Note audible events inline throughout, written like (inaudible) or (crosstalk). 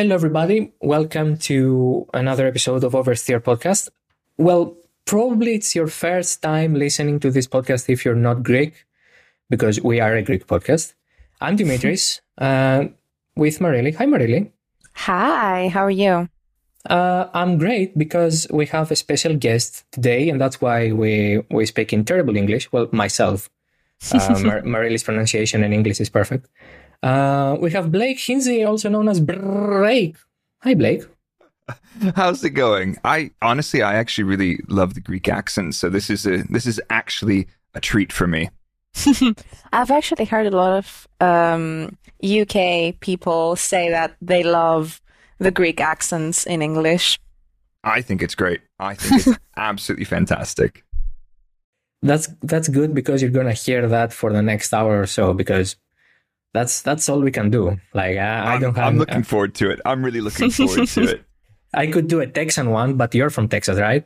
Hello, everybody. Welcome to another episode of Oversteer Podcast. Well, probably it's your first time listening to this podcast if you're not Greek, because we are a Greek podcast. I'm Dimitris (laughs) uh, with Marily. Hi, Marily. Hi, how are you? Uh, I'm great because we have a special guest today, and that's why we, we speak in terrible English. Well, myself. Uh, (laughs) Mar- Marily's pronunciation in English is perfect. Uh, we have Blake Hinsey, also known as Brrrake. Hi, Blake. How's it going? I honestly, I actually really love the Greek accent, so this is a this is actually a treat for me. (laughs) I've actually heard a lot of um, UK people say that they love the Greek accents in English. I think it's great. I think it's (laughs) absolutely fantastic. That's that's good because you're gonna hear that for the next hour or so because that's that's all we can do. Like I, I I'm, don't have. I'm looking forward to it. I'm really looking (laughs) forward to it. I could do a Texan one, but you're from Texas, right?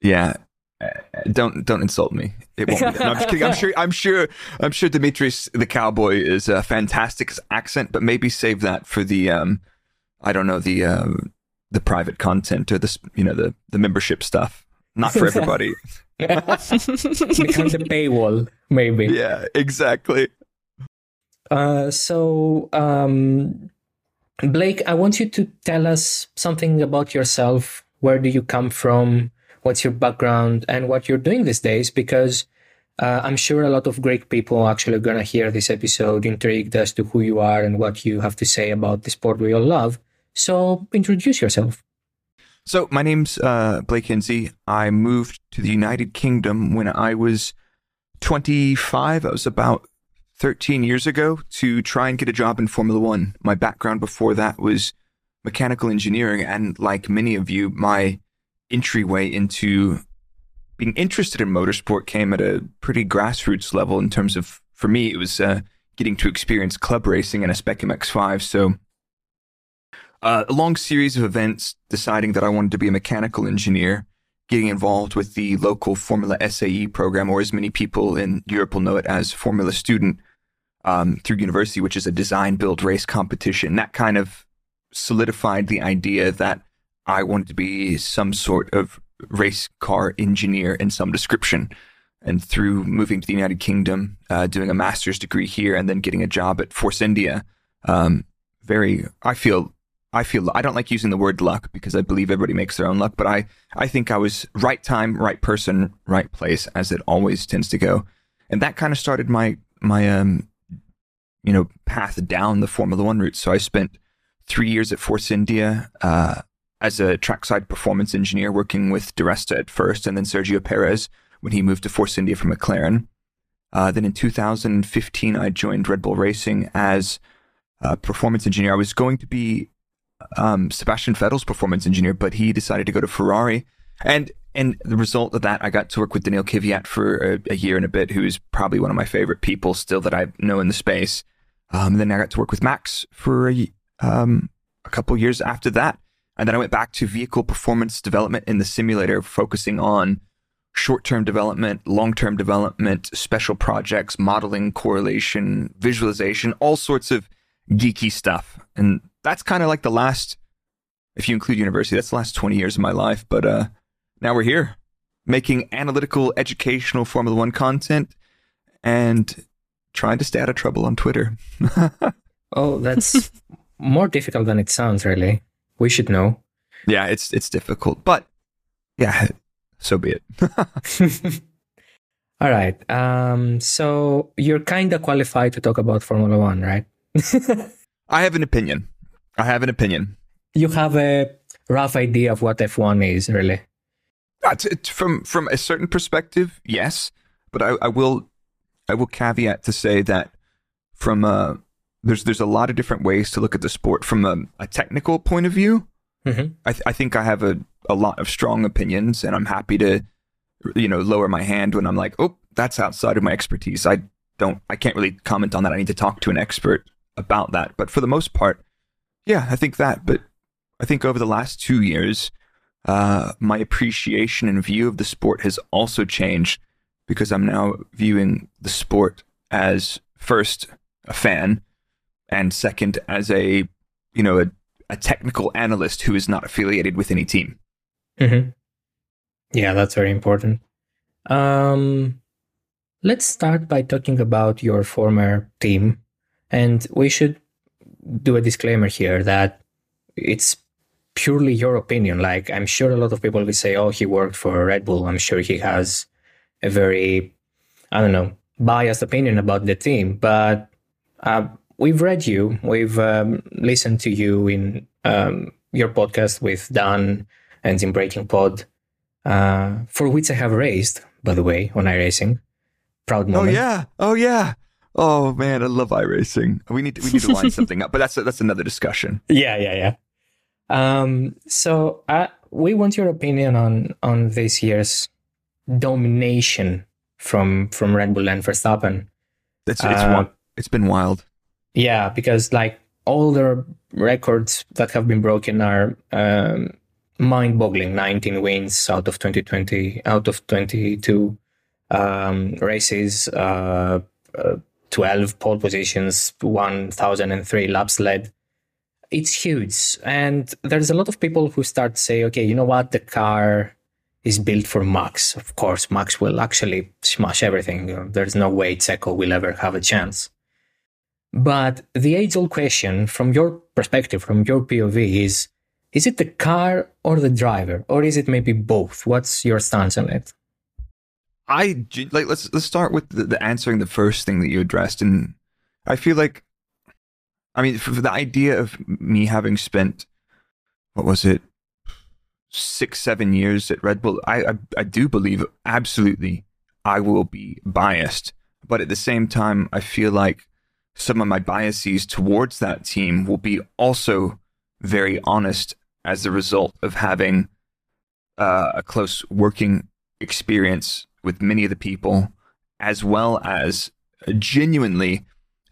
Yeah. Uh, don't don't insult me. It won't. Be. No, I'm just kidding. I'm (laughs) sure. I'm sure. I'm sure Dimitris the cowboy is a fantastic accent, but maybe save that for the um, I don't know the um, the private content or the you know the the membership stuff. Not for everybody. (laughs) Behind the paywall, maybe. yeah, exactly. Uh, so, um, Blake, I want you to tell us something about yourself. Where do you come from? What's your background and what you're doing these days? Because uh, I'm sure a lot of Greek people actually going to hear this episode intrigued as to who you are and what you have to say about the sport we all love. So, introduce yourself. So my name's uh, Blake Hinsey. I moved to the United Kingdom when I was 25. I was about 13 years ago to try and get a job in Formula One. My background before that was mechanical engineering, and like many of you, my entryway into being interested in motorsport came at a pretty grassroots level in terms of, for me, it was uh, getting to experience club racing in a Spec MX5. So uh, a long series of events deciding that I wanted to be a mechanical engineer, getting involved with the local Formula SAE program, or as many people in Europe will know it as Formula Student um, through university, which is a design build race competition. That kind of solidified the idea that I wanted to be some sort of race car engineer in some description. And through moving to the United Kingdom, uh, doing a master's degree here, and then getting a job at Force India, um, very, I feel I feel I don't like using the word luck because I believe everybody makes their own luck, but I I think I was right time, right person, right place as it always tends to go. And that kind of started my my um you know path down the Formula 1 route. So I spent 3 years at Force India uh as a trackside performance engineer working with Di Resta at first and then Sergio Perez when he moved to Force India from McLaren. Uh, then in 2015 I joined Red Bull Racing as a performance engineer. I was going to be um, Sebastian Vettel's performance engineer, but he decided to go to Ferrari. And and the result of that, I got to work with Daniil Kvyat for a, a year and a bit, who's probably one of my favorite people still that I know in the space. Um, and then I got to work with Max for a, um, a couple years after that. And then I went back to vehicle performance development in the simulator, focusing on short term development, long term development, special projects, modeling, correlation, visualization, all sorts of geeky stuff. And that's kind of like the last, if you include university, that's the last 20 years of my life. But uh, now we're here making analytical, educational Formula One content and trying to stay out of trouble on Twitter. (laughs) Oh, that's (laughs) more difficult than it sounds, really. We should know. yeah, it's it's difficult, but yeah, so be it. (laughs) All right. Um, so you're kind of qualified to talk about Formula One, right? I have an opinion. I have an opinion. you have a rough idea of what F1 is, really. That's it, from from a certain perspective, yes, but I, I will I will caveat to say that from a there's there's a lot of different ways to look at the sport from a, a technical point of view. hmm I, th- I think I have a, a lot of strong opinions, and I'm happy to, you know, lower my hand when I'm like, oh, that's outside of my expertise. I don't, I can't really comment on that. I need to talk to an expert about that. But for the most part, yeah, I think that. But I think over the last two years, uh, my appreciation and view of the sport has also changed because I'm now viewing the sport as first a fan and second as a you know a, a technical analyst who is not affiliated with any team. Mm-hmm. Yeah, that's very important. Um, let's start by talking about your former team. And we should do a disclaimer here that it's purely your opinion. Like, I'm sure a lot of people will say, oh, he worked for Red Bull. I'm sure he has a very, I don't know, biased opinion about the team. But uh, we've read you, we've um, listened to you in um, your podcast with Dan and in Breaking Pod, uh, for which I have raced, by the way, on iRacing. Proud moment. Oh yeah, oh yeah. Oh man, I love iRacing. We need to, we need to line something up, but that's that's another discussion. (laughs) yeah, yeah, yeah. Um, so uh, we want your opinion on on this year's domination from from Red Bull and Verstappen. It's it's Uh, it's been wild. Yeah, because like all the records that have been broken are um, mind-boggling. 19 wins out of 2020, out of 22 um, races, uh, uh, 12 pole positions, 1,003 laps led. It's huge, and there's a lot of people who start to say, "Okay, you know what? The car is built for Max. Of course, Max will actually smash everything. There's no way Checo will ever have a chance." But the age old question from your perspective, from your POV, is is it the car or the driver? Or is it maybe both? What's your stance on it? I like let's let's start with the, the answering the first thing that you addressed, and I feel like, I mean, for, for the idea of me having spent, what was it, six seven years at Red Bull, I I, I do believe absolutely I will be biased, but at the same time, I feel like some of my biases towards that team will be also very honest as a result of having uh, a close working experience with many of the people, as well as genuinely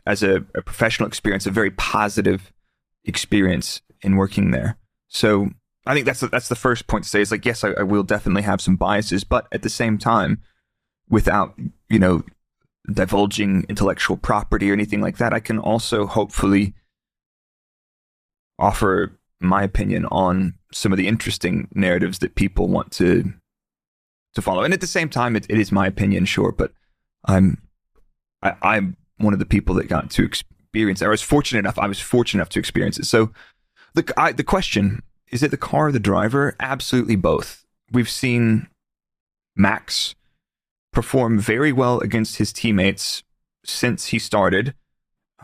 as a, a professional experience, a very positive experience in working there. So I think that's the, that's the first point to say is like yes, I, I will definitely have some biases, but at the same time, without you know divulging intellectual property or anything like that, I can also hopefully offer my opinion on some of the interesting narratives that people want to to follow. And at the same time, it, it is my opinion, sure, but I'm I, I'm one of the people that got to experience. I was fortunate enough. I was fortunate enough to experience it. So the I, the question is: it the car or the driver? Absolutely both. We've seen Max perform very well against his teammates since he started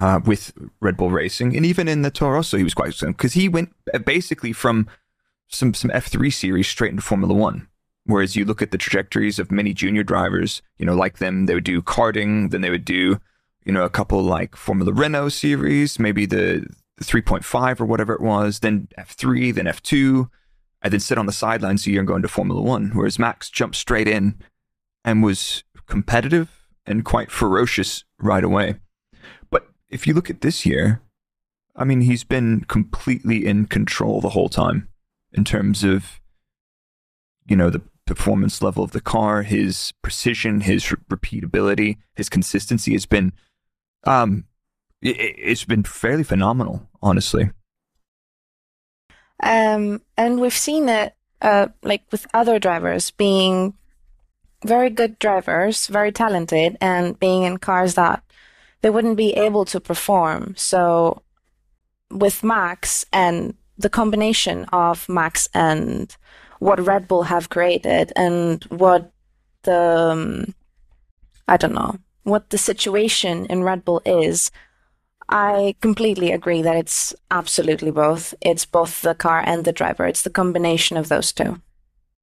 uh, with Red Bull Racing, and even in the Toro he was quite good because he went basically from some some F three series straight into Formula One. Whereas you look at the trajectories of many junior drivers, you know, like them, they would do karting, then they would do, you know, a couple like Formula Renault series, maybe the 3.5 or whatever it was, then F3, then F2, and then sit on the sidelines a year and go into Formula One. Whereas Max jumped straight in and was competitive and quite ferocious right away. But if you look at this year, I mean, he's been completely in control the whole time in terms of, you know, the performance level of the car, his precision, his re- repeatability, his consistency has been, um, it's been fairly phenomenal, honestly. Um, and we've seen it, uh, like with other drivers being very good drivers, very talented, and being in cars that they wouldn't be able to perform. So with Max and the combination of Max and what Red Bull have created and what the um, I don't know what the situation in Red Bull is. I completely agree that it's absolutely both. It's both the car and the driver. It's the combination of those two.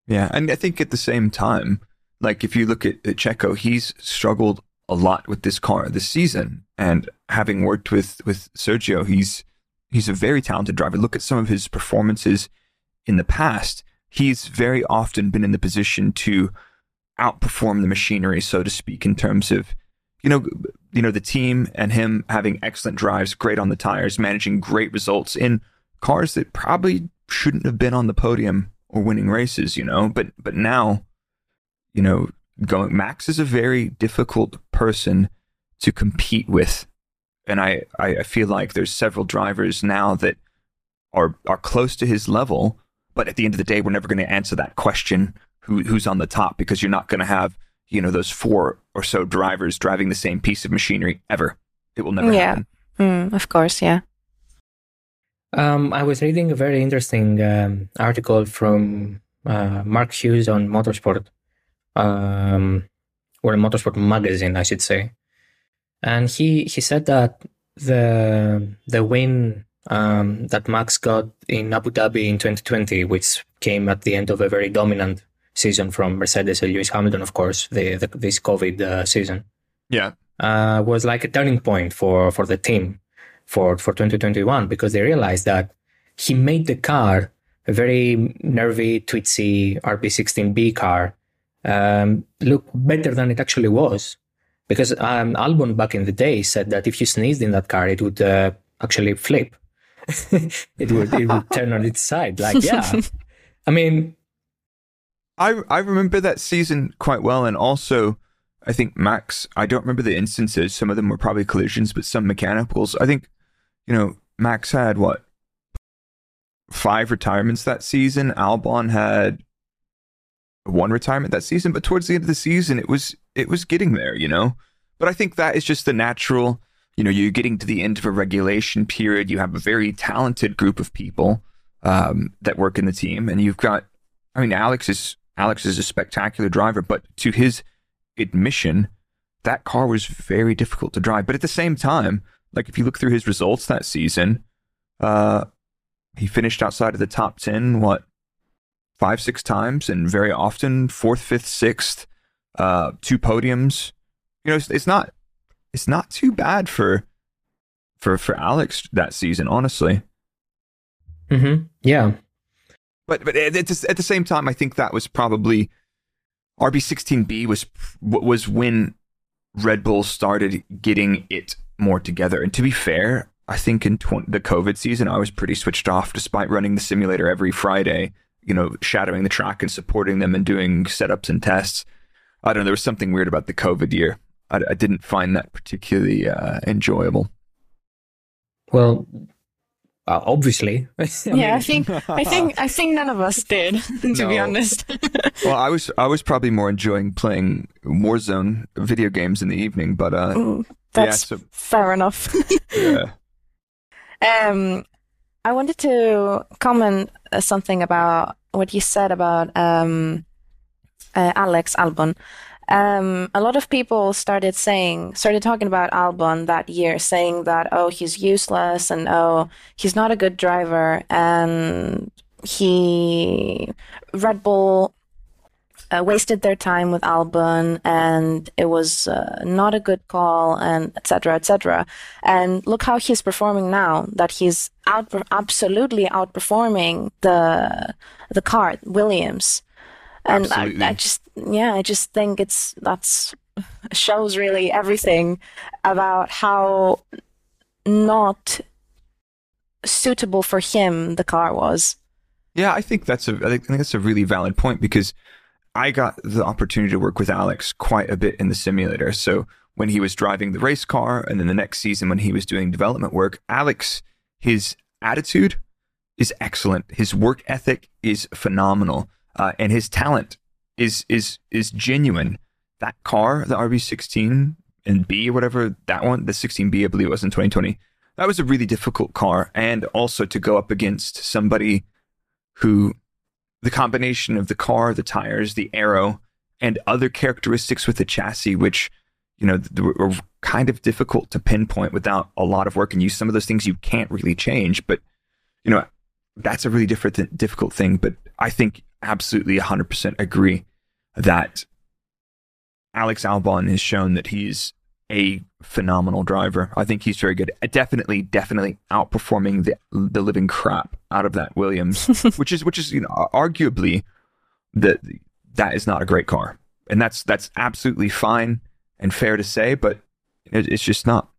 Yeah, and I think at the same time, like if you look at, at Checo, he's struggled a lot with this car this season, and having worked with with Sergio, he's he's a very talented driver. Look at some of his performances in the past. He's very often been in the position to outperform the machinery, so to speak, in terms of you know you know the team and him having excellent drives, great on the tires, managing great results in cars that probably shouldn't have been on the podium or winning races, you know. But but now, you know, going Max is a very difficult person to compete with, and I I feel like there's several drivers now that are are close to his level. But at the end of the day, we're never going to answer that question who who's on the top because you're not going to have you know those four or so drivers driving the same piece of machinery ever. It will never Yeah. happen. Mm, of course, yeah. Um, I was reading a very interesting um, article from uh, Mark Hughes on Motorsport, um, or a Motorsport magazine, I should say, and he he said that the the win um, that Max got in Abu Dhabi in 2020, which came at the end of a very dominant season from Mercedes and Lewis Hamilton, of course, the, the this COVID uh, season, Yeah, uh, was like a turning point for for the team for for 2021 because they realized that he made the car a very nervy, twitchy RB16B car um, look better than it actually was. Because um, Albon back in the day said that if you sneezed in that car, it would uh, actually flip. (laughs) it would it would turn on its side. Like yeah, (laughs) I mean I I remember that season quite well, and also I think Max. I don't remember the instances. Some of them were probably collisions, but some mechanicals. I think you know Max had what five retirements that season. Albon had one retirement that season, but towards the end of the season, it was it was getting there. You know, but I think that is just the natural. You know, you're getting to the end of a regulation period. You have a very talented group of people um, that work in the team, and you've got. I mean, Alex is Alex is a spectacular driver, but to his admission, that car was very difficult to drive. But at the same time, like if you look through his results that season, uh, he finished outside of the top ten, what five, six times, and very often fourth, fifth, sixth, uh, two podiums. You know, it's, it's not it's not too bad for for for Alex that season, honestly. Mm-hmm. yeah. But but at, the- at the same time, I think that was probably RB16B was was when Red Bull started getting it more together. And to be fair, I think in tw- the COVID season, I was pretty switched off, despite running the simulator every Friday. You know, shadowing the track and supporting them and doing setups and tests. I don't know. There was something weird about the COVID year. I, I didn't find that particularly uh, enjoyable. Well, uh, obviously. (laughs) I yeah, I think I (laughs) think I think none of us did, (laughs) to be honest. Well, I was I was probably more enjoying playing Warzone video games in the evening, but uh, Mm, That's so- fair enough. yeah. Um, I wanted to comment uh, something about what you said about um, uh, Alex Albon. Um, a lot of people started saying, started talking about Albon that year, saying that, oh, he's useless and oh, he's not a good driver. And he, Red Bull uh, wasted their time with Albon and it was uh, not a good call and etc etc and look how he's performing now that he's out absolutely outperforming the the car Williams and I, I just yeah I just think it's that's (laughs) shows really everything about how not suitable for him the car was Yeah, I think that's a I think, I think that's a really valid point because I got the opportunity to work with Alex quite a bit in the simulator. So when he was driving the race car, and then the next season when he was doing development work, Alex, his attitude is excellent. His work ethic is phenomenal, uh, and his talent is is is genuine. That car, the RB16 and B whatever that one, the 16B, I believe it was in 2020. That was a really difficult car, and also to go up against somebody who the combination of the car, the tires, the aero, and other characteristics with the chassis, which you know were kind of difficult to pinpoint without a lot of work and use. Some of those things you can't really change, but you know that's a really different, difficult thing. But I think absolutely 100% agree that Alex Albon has shown that he's a phenomenal driver. I think he's very good. Definitely, definitely outperforming the the living crap out of that Williams, (laughs) which is which is you know arguably that that is not a great car, and that's that's absolutely fine and fair to say, but it, it's just not.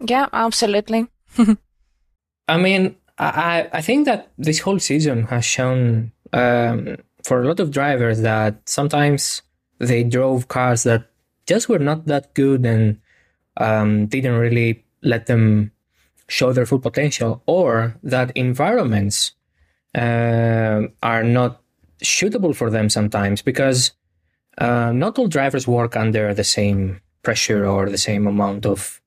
yeah absolutely (laughs) I mean, I, I I think that this whole season has shown um, for a lot of drivers that sometimes they drove cars that just were not that good and um, didn't really let them show their full potential, or that environments uh, are not suitable for them sometimes because uh, not all drivers work under the same pressure or the same amount of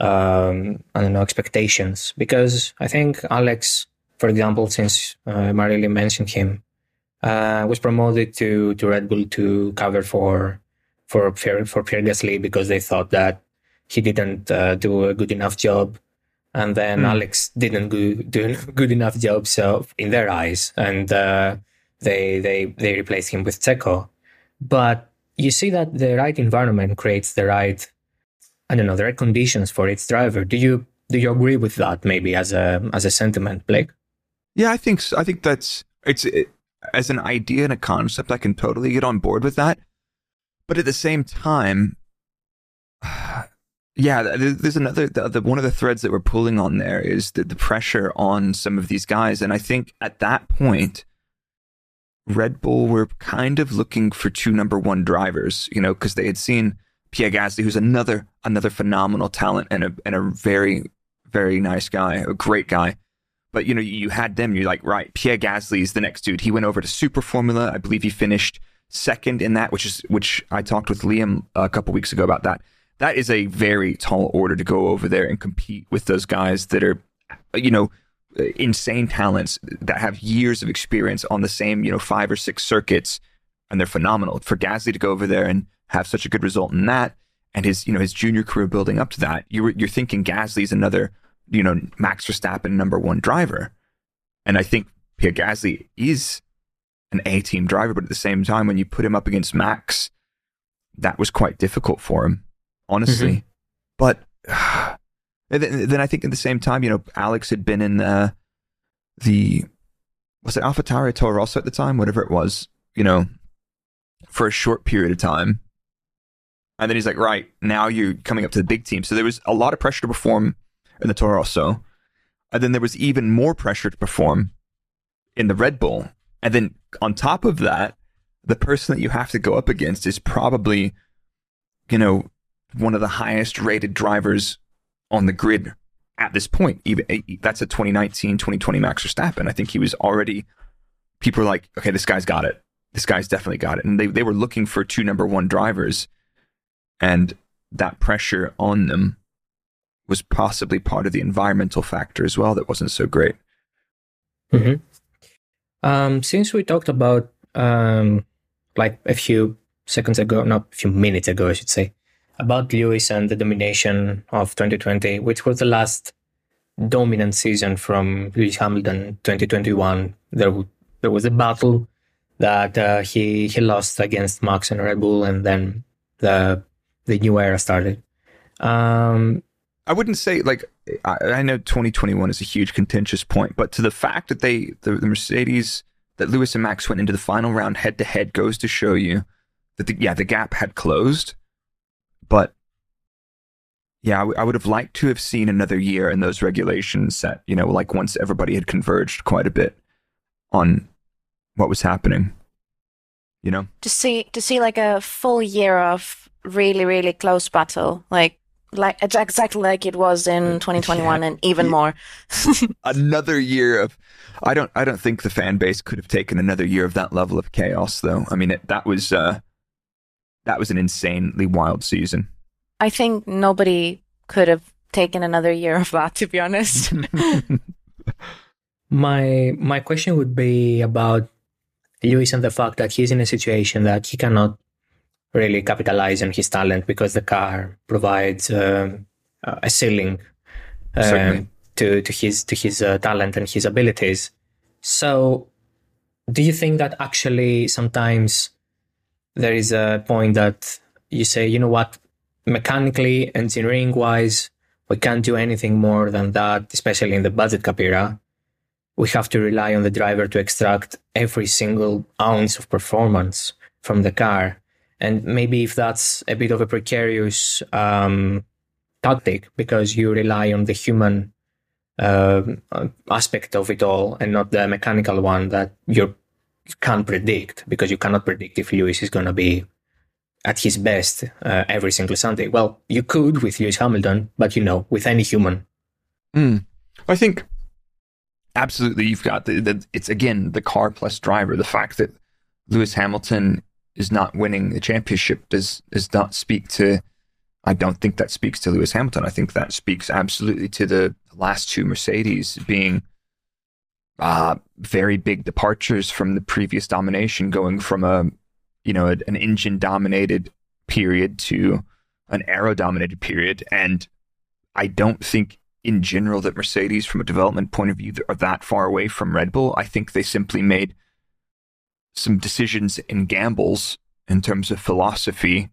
um, I don't know expectations. Because I think Alex, for example, since uh, mentioned him, uh, was promoted to to Red Bull to cover for for Pierre, for Pierre Gasly because they thought that he didn't uh, do a good enough job, and then mm. Alex didn't do, do good enough job. So in their eyes, and uh, they they they replaced him with Checo. But you see that the right environment creates the right I don't know the right conditions for its driver. Do you do you agree with that? Maybe as a as a sentiment, Blake. Yeah, I think so. I think that's it's it, as an idea and a concept. I can totally get on board with that. But at the same time, (sighs) yeah, there's another the, the, one of the threads that we're pulling on there is the, the pressure on some of these guys, and I think at that point, Red Bull were kind of looking for two number one drivers, you know, because they had seen Pierre Gasly, who's another another phenomenal talent and a and a very very nice guy, a great guy. But you know, you had them. You're like, right, Pierre Gasly is the next dude. He went over to Super Formula. I believe he finished second in that, which is which I talked with Liam a couple weeks ago about that that is a very tall order to go over there and compete with those guys that are, you know, uh, insane talents that have years of experience on the same, you know, five or six circuits, and they're phenomenal. For Gasly to go over there and have such a good result in that, and his, you know, his junior career building up to that, you're you're thinking Gasly's another, you know, Max Verstappen number one driver, and I think Pierre Gasly is an A team driver, but at the same time, when you put him up against Max, that was quite difficult for him honestly. Mm-hmm. But (sighs) then, then, I think at the same time, you know, Alex had been in the, the was it AlphaTauri Toro Rosso at the time, whatever it was, you know, for a short period of time. And then he's like, right, now you're coming up to the big team. So there was a lot of pressure to perform in the Toro Rosso. And then there was even more pressure to perform in the Red Bull. And then on top of that, the person that you have to go up against is probably, you know, one of the highest rated drivers on the grid at this point. Even eh, that's a 2019, 2020 Max Verstappen. I think he was already. People were like, okay, this guy's got it. This guy's definitely got it, and they they were looking for two number one drivers, and that pressure on them was possibly part of the environmental factor as well that wasn't so great. Mm-hmm. Um, since we talked about um, like a few seconds ago, not a few minutes ago, I should say, about Lewis and the domination of 2020, which was the last dominant season from Lewis Hamilton 2021. There, there was a battle that uh, he he lost against Max and Red Bull, and then the the new era started. Um, I wouldn't say like I, I, know 2021 is a huge contentious point, but to the fact that they the, the Mercedes that Lewis and Max went into the final round head to head goes to show you that the, yeah the gap had closed but yeah, I, w- I would have liked to have seen another year in those regulations set, you know, like once everybody had converged quite a bit on what was happening. You know? To see to see like a full year of really, really close battle, like like exactly like it was in 2021 yeah. and even yeah. more (laughs) another year of i don't i don't think the fan base could have taken another year of that level of chaos though i mean it, that was uh that was an insanely wild season. I think nobody could have taken another year of that, to be honest. (laughs) my my question would be about Lewis and the fact that he's in a situation that he cannot really capitalize on his talent because the car provides uh, a ceiling uh, to to his to his uh, talent and his abilities. So, do you think that actually sometimes there is a point that you say, you know what, mechanically, engineering wise, we can't do anything more than that, especially in the budget cap era. We have to rely on the driver to extract every single ounce of performance from the car. And maybe if that's a bit of a precarious um, tactic because you rely on the human uh, aspect of it all and not the mechanical one that you're you can't predict because you cannot predict if Lewis is going to be at his best uh, every single Sunday. Well, you could with Lewis Hamilton, but you know, with any human, Mm. I think absolutely you've got the it's again the car plus driver. The fact that Lewis Hamilton is not winning the championship does does not speak to. I don't think that speaks to Lewis Hamilton. I think that speaks absolutely to the last two Mercedes being uh, very big departures from the previous domination, going from a you know an engine dominated period to an aero dominated period, and I don't think in general that Mercedes, from a development point of view, are that far away from Red Bull. I think they simply made some decisions and gambles in terms of philosophy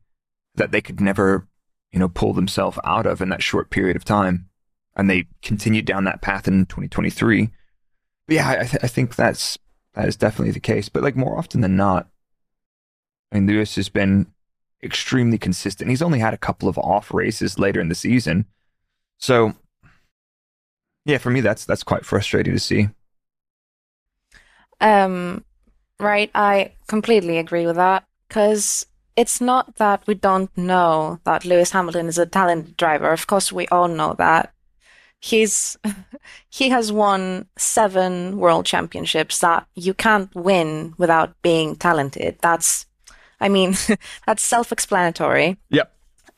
that they could never, you know, pull themselves out of in that short period of time. And they continued down that path in 2023. But yeah, I, th- I think that's that is definitely the case. But like more often than not, I mean, Lewis has been extremely consistent. He's only had a couple of off races later in the season. So yeah, for me that's that's quite frustrating to see. Um right, I completely agree with that cuz it's not that we don't know that Lewis Hamilton is a talented driver. Of course, we all know that. He's (laughs) he has won 7 world championships that you can't win without being talented. That's I mean, (laughs) that's self-explanatory. Yep.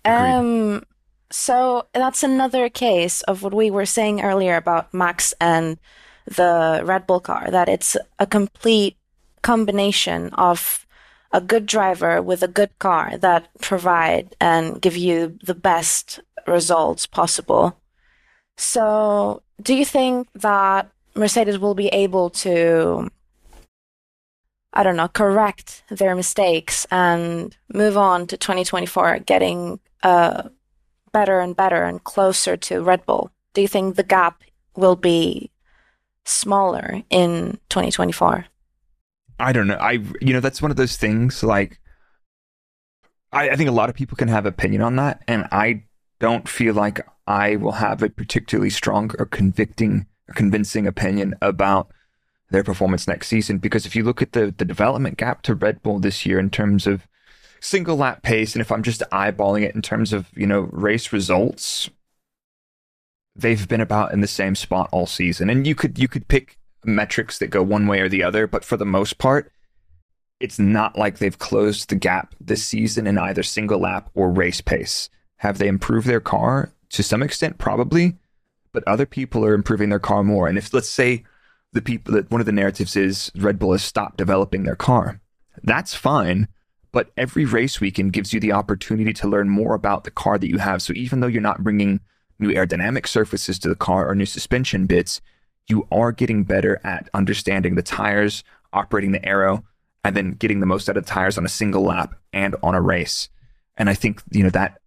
Agreed. Um so that's another case of what we were saying earlier about Max and the Red Bull car, that it's a complete combination of a good driver with a good car that provide and give you the best results possible. So, do you think that Mercedes will be able to, I don't know, correct their mistakes and move on to 2024 getting a better and better and closer to Red Bull? Do you think the gap will be smaller in 2024? I don't know. I you know that's one of those things like I, I think a lot of people can have opinion on that, and I don't feel like I will have a particularly strong or convicting or convincing opinion about their performance next season because if you look at the the development gap to Red Bull this year in terms of single lap pace, and if I'm just eyeballing it in terms of you know race results, they've been about in the same spot all season. And you could you could pick metrics that go one way or the other, but for the most part, it's not like they've closed the gap this season in either single lap or race pace. Have they improved their car to some extent? Probably, but other people are improving their car more. And if let's say the people that one of the narratives is Red Bull has stopped developing their car, that's fine but every race weekend gives you the opportunity to learn more about the car that you have. So even though you're not bringing new aerodynamic surfaces to the car or new suspension bits, you are getting better at understanding the tires, operating the aero, and then getting the most out of the tires on a single lap and on a race. And I think, you know, that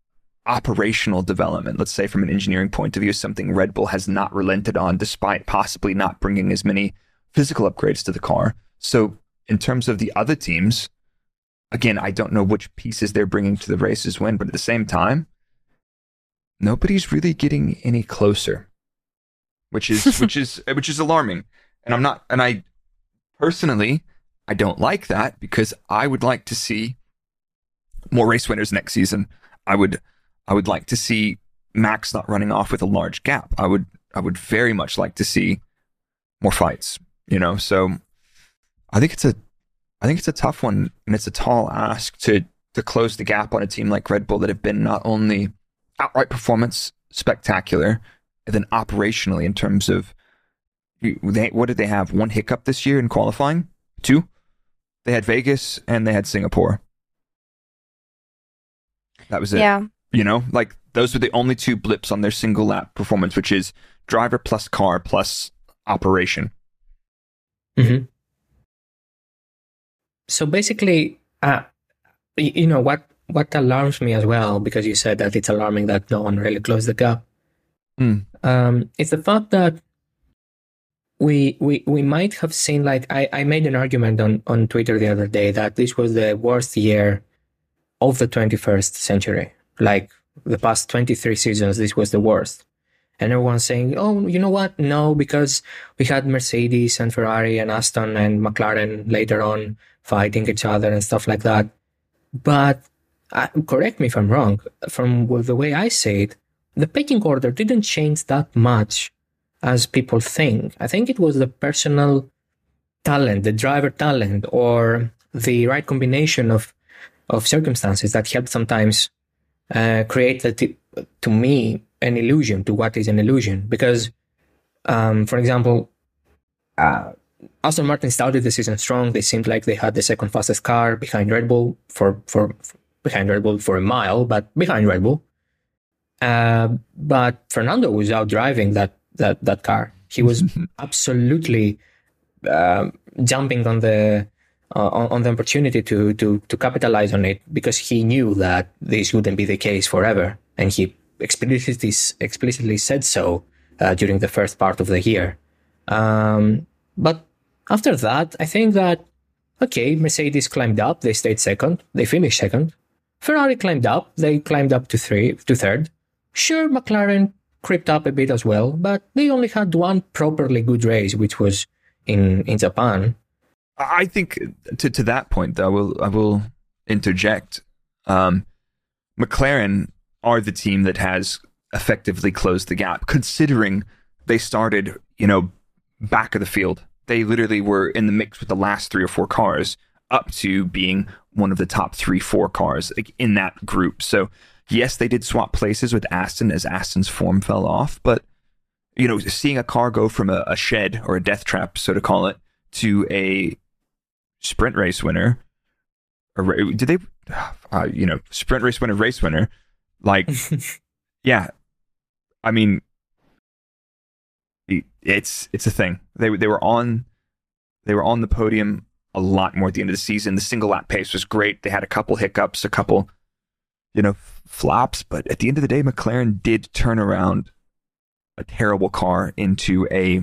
operational development, let's say from an engineering point of view, is something Red Bull has not relented on, despite possibly not bringing as many physical upgrades to the car. So, in terms of the other teams, again, I don't know which pieces they're bringing to the races when, but at the same time, nobody's really getting any closer, which is (laughs) which is which is alarming. And I'm not, and I personally, I don't like that because I would like to see more race winners next season. I would, I would like to see Max not running off with a large gap. I would, I would very much like to see more fights. You know, so I think it's a I think it's a tough one and it's a tall ask to to close the gap on a team like Red Bull that have been not only outright performance spectacular, and then operationally in terms of they, what did they have? One hiccup this year in qualifying? Two? They had Vegas and they had Singapore. That was it. Yeah. You know, like those were the only two blips on their single lap performance, which is driver plus car plus operation. Mm-hmm so basically, uh, you know what what alarms me as well because you said that it's alarming that no one really closed the gap. Mm. Um, it's the fact that we we we might have seen like I, I made an argument on on Twitter the other day that this was the worst year of the 21st century. Like the past 23 seasons, this was the worst. And everyone's saying, oh, you know what? No, because we had Mercedes and Ferrari and Aston and McLaren later on fighting each other and stuff like that. But uh, correct me if I'm wrong. From the way I say it, the pecking order didn't change that much as people think. I think it was the personal talent, the driver talent, or the right combination of of circumstances that helped sometimes uh, create to me an illusion to what is an illusion. Because, um, for example, uh, Aston Martin started the season strong. They seemed like they had the second fastest car behind Red Bull for for, for behind Red Bull for a mile, but behind Red Bull. Uh, but Fernando was out driving that that that car. He was (laughs) absolutely uh, jumping on the uh, on, the opportunity to to to capitalize on it because he knew that this wouldn't be the case forever, and he explicitly explicitly said so uh, during the first part of the year. Um, but after that, I think that okay, Mercedes climbed up, they stayed second, they finished second. Ferrari climbed up, they climbed up to three to third. Sure, McLaren crept up a bit as well, but they only had one properly good race, which was in in Japan. I think to to that point, though, I will I will interject. Um, McLaren are the team that has effectively closed the gap, considering they started, you know, back of the field. They literally were in the mix with the last three or four cars, up to being one of the top three, four cars in that group. So yes, they did swap places with Aston as Aston's form fell off, but you know, seeing a car go from a, a shed or a death trap, so to call it, to a sprint race winner, or did they, (sighs) uh, you know, sprint race winner, race winner, like, (laughs) yeah, I mean, it's it's a thing. They they were on they were on the podium a lot more at the end of the season. The single lap pace was great. They had a couple hiccups, a couple, you know, flops, but at the end of the day, McLaren did turn around a terrible car into a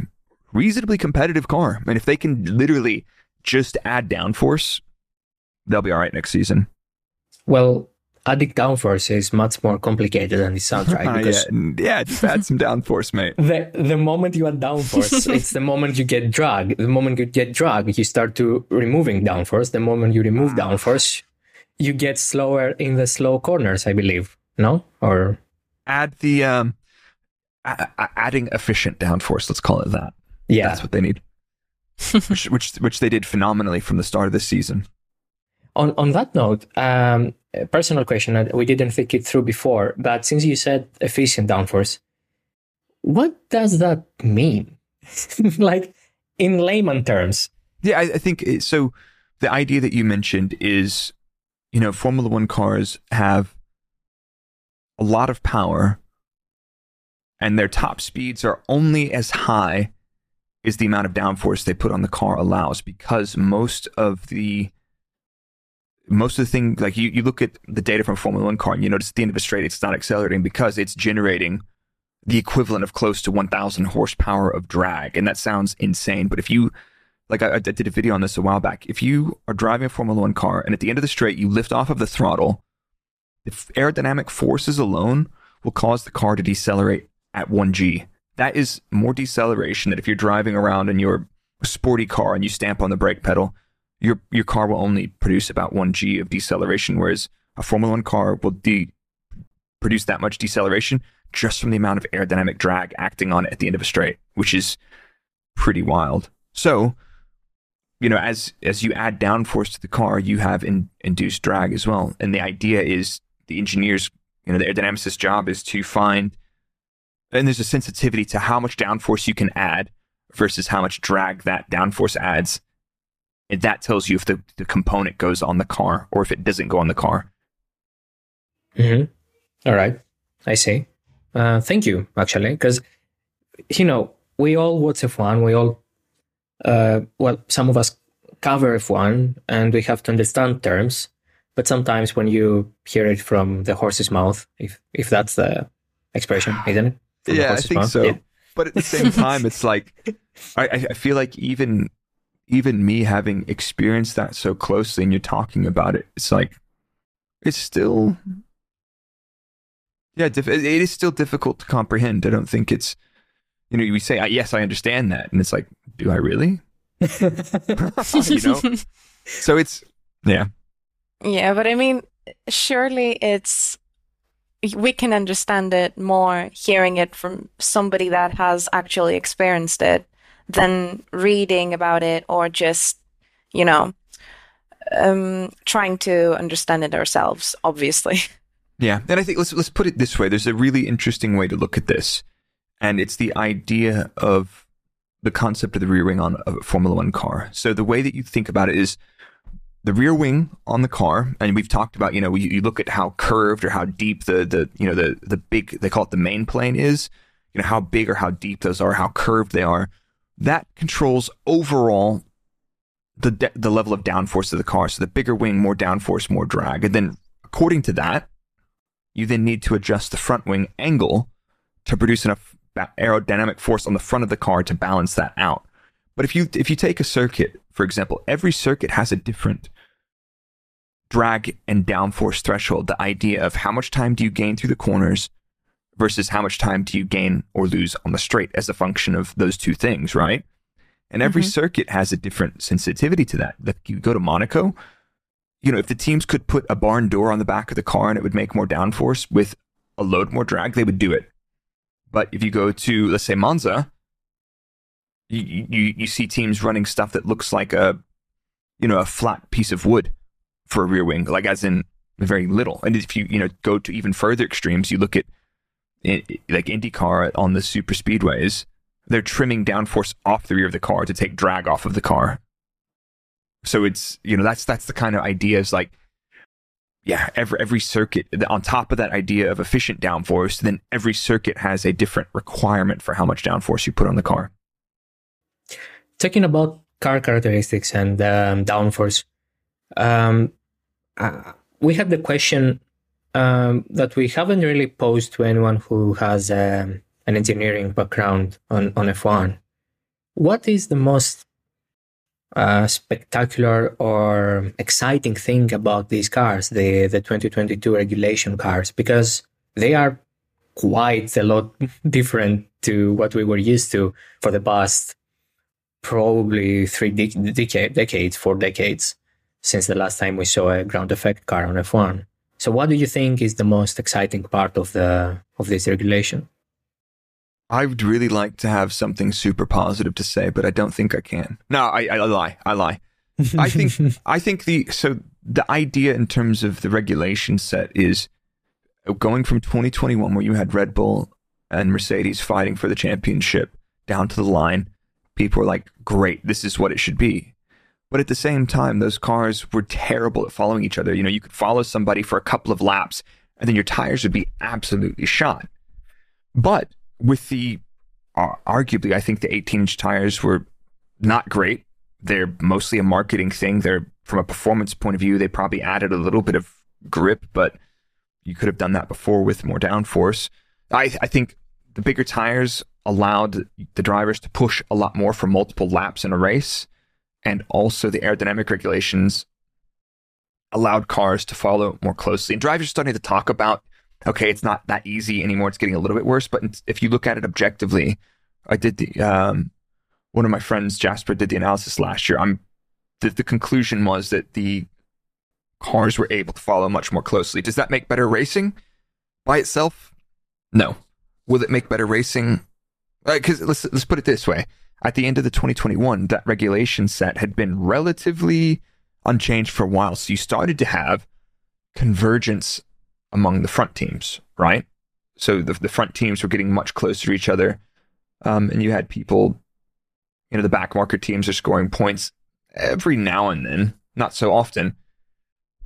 reasonably competitive car. I mean, if they can literally just add downforce, they'll be all right next season. Well, adding downforce is much more complicated than it sounds, right? (laughs) Because yeah, yeah, just add some downforce, mate. (laughs) The the moment you add downforce, (laughs) it's the moment you get drag. The moment you get drag, you start to removing downforce. The moment you remove ah. downforce, you get slower in the slow corners, I believe. No, or add the um, a- a- adding efficient downforce. Let's call it that. Yeah, that's what they need. (laughs) which, which which they did phenomenally from the start of the season. On on that note, um, personal question. We didn't think it through before, but since you said efficient downforce, what does that mean? (laughs) like in layman terms. Yeah, I, I think it, so. The idea that you mentioned is, you know, Formula One cars have a lot of power, and their top speeds are only as high as the amount of downforce they put on the car allows, because most of the most of the thing, like you, you look at the data from Formula One car and you notice at the end of a straight, it's not accelerating because it's generating the equivalent of close to 1000 horsepower of drag. And that sounds insane. But if you, like I, I did a video on this a while back, if you are driving a Formula One car and at the end of the straight, you lift off of the throttle, the aerodynamic forces alone will cause the car to decelerate at 1G. That is more deceleration than if you're driving around in your sporty car and you stamp on the brake pedal your your car will only produce about one g of deceleration, whereas a Formula One car will de- produce that much deceleration just from the amount of aerodynamic drag acting on it at the end of a straight, which is pretty wild. So, you know, as as you add downforce to the car, you have in, induced drag as well. And the idea is the engineers, you know, the aerodynamicist's job is to find, and there's a sensitivity to how much downforce you can add versus how much drag that downforce adds and that tells you if the, the component goes on the car or if it doesn't go on the car. Mm-hmm. All right. I see. Uh, thank you, actually, because, you know, we all watch F1. We all, uh, well, some of us cover F1 and we have to understand terms. But sometimes when you hear it from the horse's mouth, if if that's the expression, (sighs) isn't it? From yeah, I think mouth? so. Yeah. But at the same (laughs) time, it's like I, I feel like even even me having experienced that so closely and you're talking about it, it's like, it's still, yeah, it is still difficult to comprehend. I don't think it's, you know, we say, yes, I understand that. And it's like, do I really? (laughs) you know? So it's, yeah. Yeah, but I mean, surely it's we can understand it more hearing it from somebody that has actually experienced it than reading about it or just, you know, um, trying to understand it ourselves, obviously. Yeah, and I think let's let's put it this way. There's a really interesting way to look at this, and it's the idea of the concept of the rear wing on a Formula One car. So the way that you think about it is the rear wing on the car, and we've talked about, you know, you, you look at how curved or how deep the the you know the the big they call it the main plane is, you know how big or how deep those are, how curved they are. That controls overall the de- the level of downforce of the car. So the bigger wing, more downforce, more drag, and then according to that, you then need to adjust the front wing angle to produce enough aerodynamic force on the front of the car to balance that out. But if you if you take a circuit, for example, every circuit has a different drag and downforce threshold, the idea of how much time do you gain through the corners versus how much time do you gain or lose on the straight as a function of those two things, right? And every mm-hmm. circuit has a different sensitivity to that. Like you go to Monaco, you know, if the teams could put a barn door on the back of the car and it would make more downforce with a load more drag, they would do it. But if you go to, let's say, Monza, you, you, you see teams running stuff that looks like a, you know, a flat piece of wood for a rear wing, like as in very little. And if you you know go to even further extremes, you look at like IndyCar on the super speedways, they're trimming downforce off the rear of the car to take drag off of the car. So it's you know that's that's the kind of ideas like yeah every every circuit on top of that idea of efficient downforce then every circuit has a different requirement for how much downforce you put on the car talking about car characteristics and um, downforce um, uh, we have the question um, that we haven't really posed to anyone who has um, an engineering background on, on F1. What is the most uh, spectacular or exciting thing about these cars, the, the 2022 regulation cars? Because they are quite a lot (laughs) different to what we were used to for the past probably three de- decades, four decades since the last time we saw a ground effect car on F1. So what do you think is the most exciting part of the of this regulation? I would really like to have something super positive to say, but I don't think I can. No, I, I lie. I lie. (laughs) I think I think the so the idea in terms of the regulation set is going from 2021 where you had Red Bull and Mercedes fighting for the championship down to the line. People were like, "Great, this is what it should be." But at the same time, those cars were terrible at following each other. You know, you could follow somebody for a couple of laps and then your tires would be absolutely shot. But with the, uh, arguably, I think the 18 inch tires were not great. They're mostly a marketing thing. They're, from a performance point of view, they probably added a little bit of grip, but you could have done that before with more downforce. I, I think the bigger tires allowed the drivers to push a lot more for multiple laps in a race and also the aerodynamic regulations allowed cars to follow more closely. And drivers are starting to talk about, okay, it's not that easy anymore. It's getting a little bit worse. But if you look at it objectively, I did the, um, one of my friends, Jasper, did the analysis last year. I'm, the, the conclusion was that the cars were able to follow much more closely. Does that make better racing by itself? No. Will it make better racing? Because uh, let's let's put it this way: at the end of the 2021, that regulation set had been relatively unchanged for a while. So you started to have convergence among the front teams, right? So the, the front teams were getting much closer to each other. Um, and you had people, you know, the back marker teams are scoring points every now and then, not so often.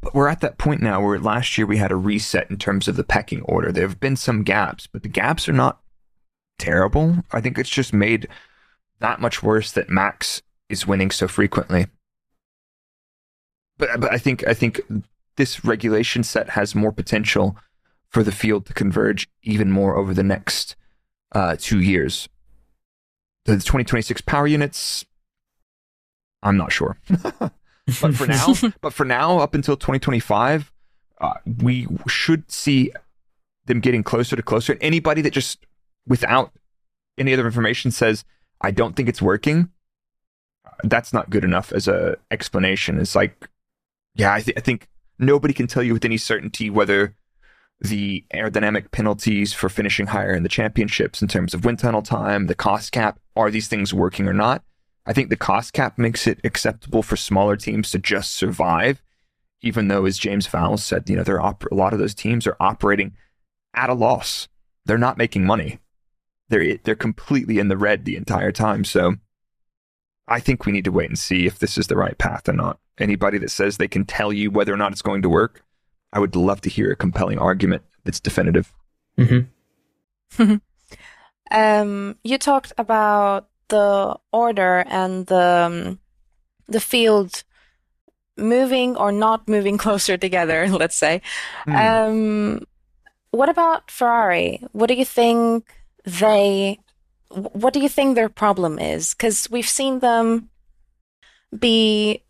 But we're at that point now where last year we had a reset in terms of the pecking order. There have been some gaps, but the gaps are not terrible. I think it's just made that much worse that Max is winning so frequently. But but I think I think this regulation set has more potential for the field to converge even more over the next uh, two years. The 2026 power units, I'm not sure. (laughs) but for now, (laughs) but for now, up until 2025, uh, we should see them getting closer to closer. And anybody that just without any other information says I don't think it's working. That's not good enough as a explanation. It's like, yeah, I, th- I think nobody can tell you with any certainty whether the aerodynamic penalties for finishing higher in the championships in terms of wind tunnel time, the cost cap. Are these things working or not? I think the cost cap makes it acceptable for smaller teams to just survive, even though, as James Vowles said, you know, they're op- a lot of those teams are operating at a loss. They're not making money. They're they're completely in the red the entire time. So I think we need to wait and see if this is the right path or not. Anybody that says they can tell you whether or not it's going to work, I would love to hear a compelling argument that's definitive. Mm-hmm. (laughs) um, you talked about the order and the um, the field moving or not moving (laughs) closer together. (laughs) Let's say. Hmm. Um, what about Ferrari? What do you think they? What do you think their problem is? Because we've seen them be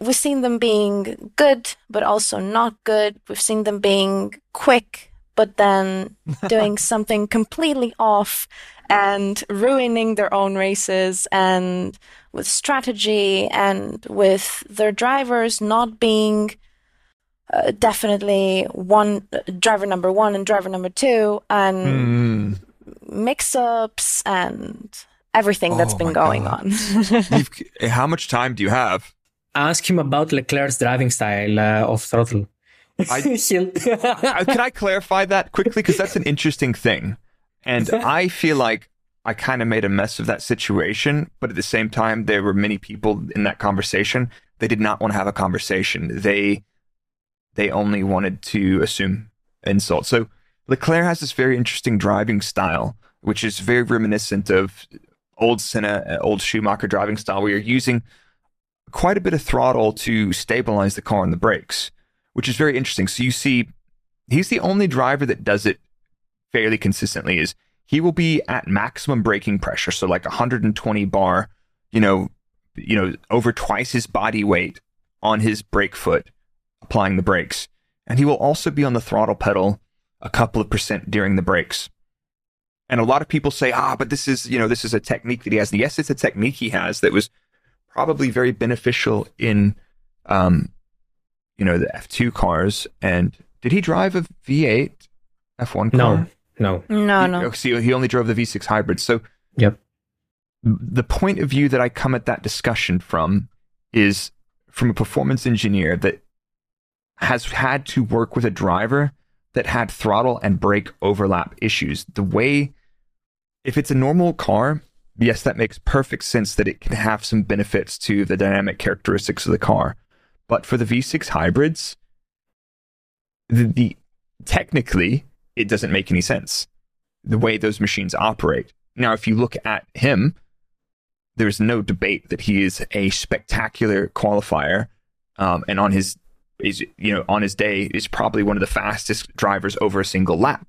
we've seen them being good but also not good we've seen them being quick but then (laughs) doing something completely off and ruining their own races and with strategy and with their drivers not being uh, definitely one uh, driver number one and driver number two and Mm. Mix ups and everything that's Oh been going God. on (laughs) You've- how much time do you have? Ask him about Leclerc's driving style uh, of throttle. (laughs) (laughs) I- Can I clarify that quickly? Because that's an interesting thing. And I feel like I kind of made a mess of that situation. But at the same time, there were many people in that conversation. They did not want to have a conversation. They they only wanted to assume insult. So Leclerc has this very interesting driving style, which is very reminiscent of old Senna, uh, old Schumacher driving style, where you're using quite a bit of throttle to stabilize the car on the brakes, which is very interesting. So you see, he's the only driver that does it fairly consistently. Is he will be at maximum braking pressure, so like 120 bar, you know, you know, over twice his body weight on his brake foot, applying the brakes, and he will also be on the throttle pedal a couple of percent during the brakes. And a lot of people say, ah, but this is, you know, this is a technique that he has. And yes, it's a technique he has that was probably very beneficial in, um, you know, the F2 cars. And did he drive a V8 F1 car? no, no. no He- no oh, See, he only drove the V6 hybrid. So Yep. the point of view that I come at that discussion from is from a performance engineer that has had to work with a driver that had throttle and brake overlap issues. The way, if it's a normal car, yes, that makes perfect sense that it can have some benefits to the dynamic characteristics of the car. But for the V6 hybrids, the, the technically, it doesn't make any sense the way those machines operate. Now, if you look at him, there's no debate that he is a spectacular qualifier, um, and on his is you know on his day is probably one of the fastest drivers over a single lap.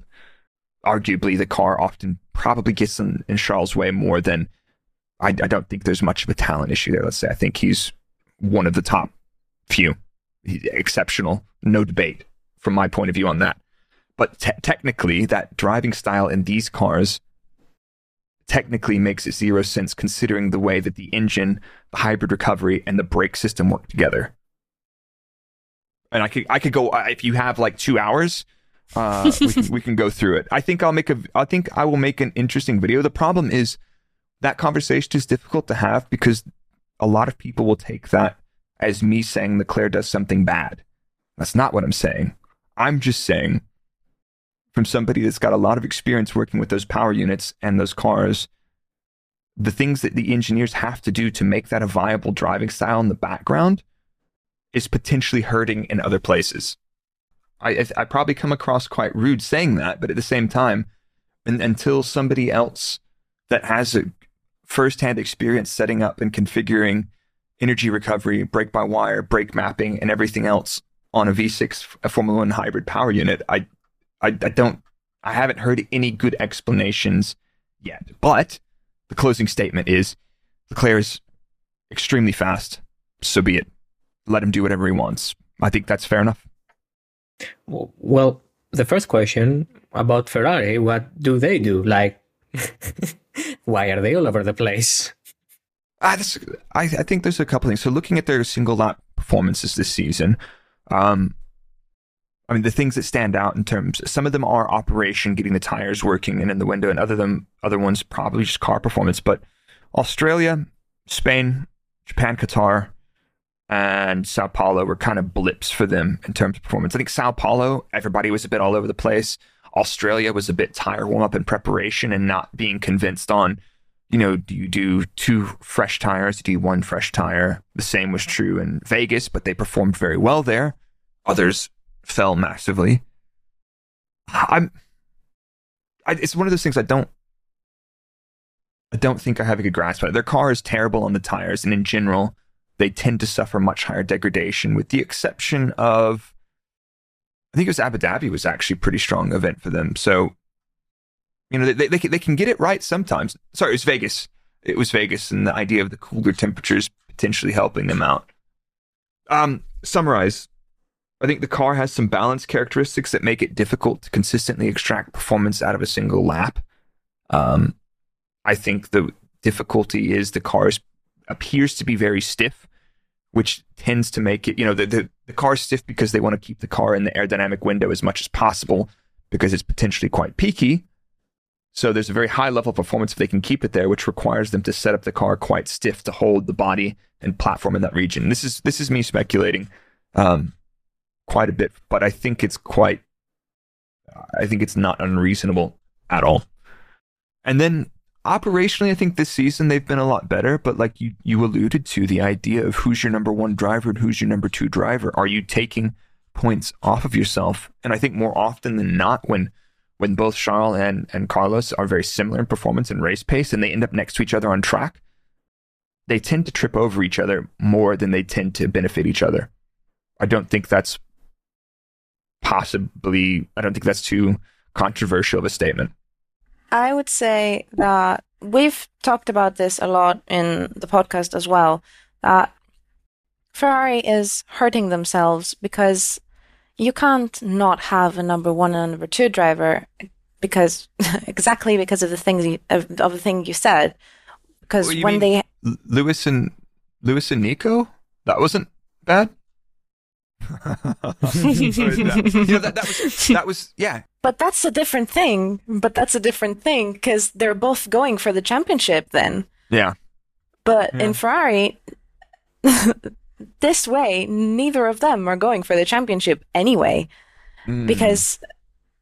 Arguably, the car often probably gets in, in Charles' way more than I, I don't think there's much of a talent issue there. Let's say I think he's one of the top few, He's exceptional, no debate from my point of view on that. But te- technically, that driving style in these cars technically makes it zero sense considering the way that the engine, the hybrid recovery, and the brake system work together. And I could I could go uh, if you have like two hours, uh, we, can, we can go through it. I think I'll make a I think I will make an interesting video. The problem is that conversation is difficult to have because a lot of people will take that as me saying that Leclerc does something bad. That's not what I'm saying. I'm just saying from somebody that's got a lot of experience working with those power units and those cars, the things that the engineers have to do to make that a viable driving style in the background is potentially hurting in other places. I, I, probably come across quite rude saying that, but at the same time, un until somebody else that has a firsthand experience setting up and configuring energy recovery, brake by wire, brake mapping, and everything else on a V6 a Formula One hybrid power unit, I I, I don't, I haven't heard any good explanations yet. But the closing statement is Leclerc is extremely fast. So be it. Let him do whatever he wants. I think that's fair enough. Well, the first question about Ferrari, what do they do? Like, (laughs) why are they all over the place? Ah, this, I, I think there's a couple things. So looking at their single lap performances this season, um, I mean, the things that stand out in terms, some of them are operation, getting the tires working and in the window, and other them, other ones probably just car performance. But Australia, Spain, Japan, Qatar, and Sao Paulo were kind of blips for them in terms of performance. I think Sao Paulo, everybody was a bit all over the place. Australia was a bit tire warm up in preparation and not being convinced on, you know, do you do two fresh tires? Do you one fresh tire? The same was true in Vegas, but they performed very well there. Others fell massively. I'm. I, it's one of those things I don't. I don't think I have a good grasp on it. Their car is terrible on the tires, and in general, they tend to suffer much higher degradation, with the exception of. I think it was Abu Dhabi was actually a pretty strong event for them. So, you know, they, they, they can get it right sometimes. Sorry, it was Vegas. It was Vegas, and the idea of the cooler temperatures potentially helping them out. Um, summarize I think the car has some balance characteristics that make it difficult to consistently extract performance out of a single lap. Um, I think the difficulty is the car appears to be very stiff, which tends to make it, you know, the, the, the car stiff because they want to keep the car in the aerodynamic window as much as possible because it's potentially quite peaky. So there's a very high level of performance if they can keep it there, which requires them to set up the car quite stiff to hold the body and platform in that region. This is this is me speculating. Um, quite a bit, but I think it's quite, I think it's not unreasonable at all. And then operationally, I think this season they've been a lot better, but like you, you alluded to the idea of who's your number one driver and who's your number two driver. Are you taking points off of yourself? And I think more often than not, when when both Charles and, and Carlos are very similar in performance and race pace and they end up next to each other on track, they tend to trip over each other more than they tend to benefit each other. I don't think that's possibly, I don't think that's too controversial of a statement. I would say that we've talked about this a lot in the podcast as well. That Ferrari is hurting themselves because you can't not have a number one and number two driver because (laughs) exactly because of the things you, of, of the thing you said. Because well, when they Lewis and Lewis and Nico, that wasn't bad (laughs) that, you know, that, that was that was yeah. But that's a different thing. But that's a different thing because they're both going for the championship then. Yeah. But yeah. in Ferrari, (laughs) this way, neither of them are going for the championship anyway, mm. because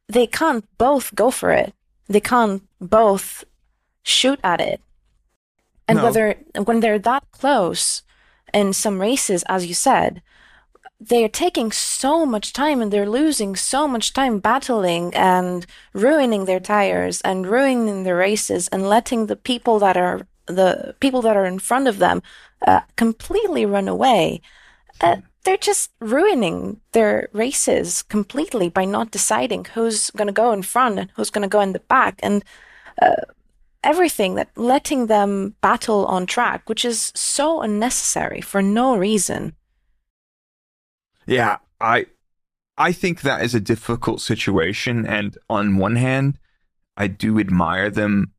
they can't both go for it. They can't both shoot at it. And no. whether when they're that close in some races, as you said, they're taking so much time and they're losing so much time battling and ruining their tires and ruining their races and letting the people that are the people that are in front of them uh, completely run away. Uh, they're just ruining their races completely by not deciding who's going to go in front and who's going to go in the back and uh, everything that letting them battle on track, which is so unnecessary for no reason. Yeah, I I think that is a difficult situation and on one hand, I do admire them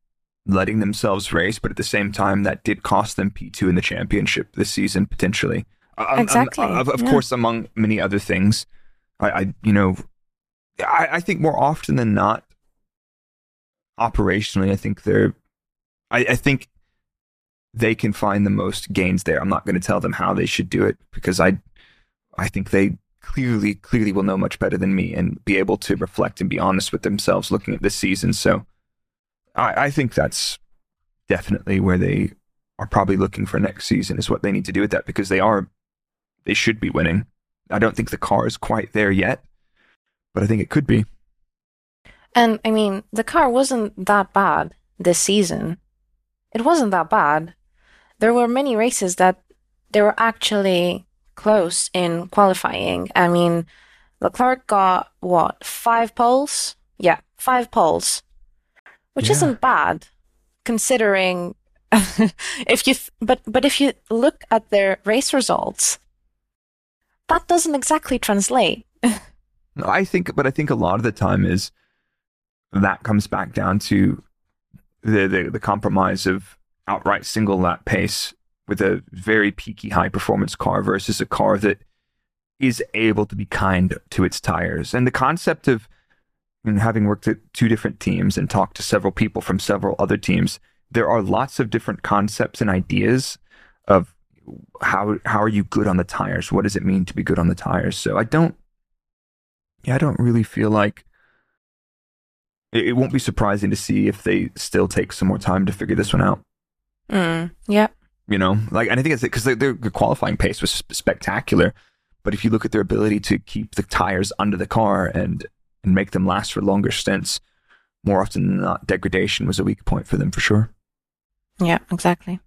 letting themselves race, but at the same time that did cost them P2 in the championship this season potentially. Exactly. Um, of, of yeah. course among many other things. I, I you know I, I think more often than not operationally I think they're I, I think they can find the most gains there. I'm not going to tell them how they should do it because I I think they clearly, clearly will know much better than me and be able to reflect and be honest with themselves looking at this season. So I, I think that's definitely where they are probably looking for next season is what they need to do with that because they are, they should be winning. I don't think the car is quite there yet, but I think it could be. And I mean, the car wasn't that bad this season. It wasn't that bad. There were many races that they were actually close in qualifying. I mean, Leclerc got what five poles? Yeah, five poles, which yeah. isn't bad considering (laughs) if you th- but but if you look at their race results, that doesn't exactly translate. (laughs) I think, but I think a lot of the time is that comes back down to the, the, the compromise of outright single lap pace with a very peaky high performance car versus a car that is able to be kind to its tires. And the concept of having worked at two different teams and talked to several people from several other teams, there are lots of different concepts and ideas of how how are you good on the tires? What does it mean to be good on the tires? So I don't yeah, I don't really feel like it, it won't be surprising to see if they still take some more time to figure this one out. Mm, yeah. You know, like, and I think it's because their, their qualifying pace was spectacular. But if you look at their ability to keep the tires under the car and and make them last for longer stints, more often than not, degradation was a weak point for them for sure. Yeah, exactly.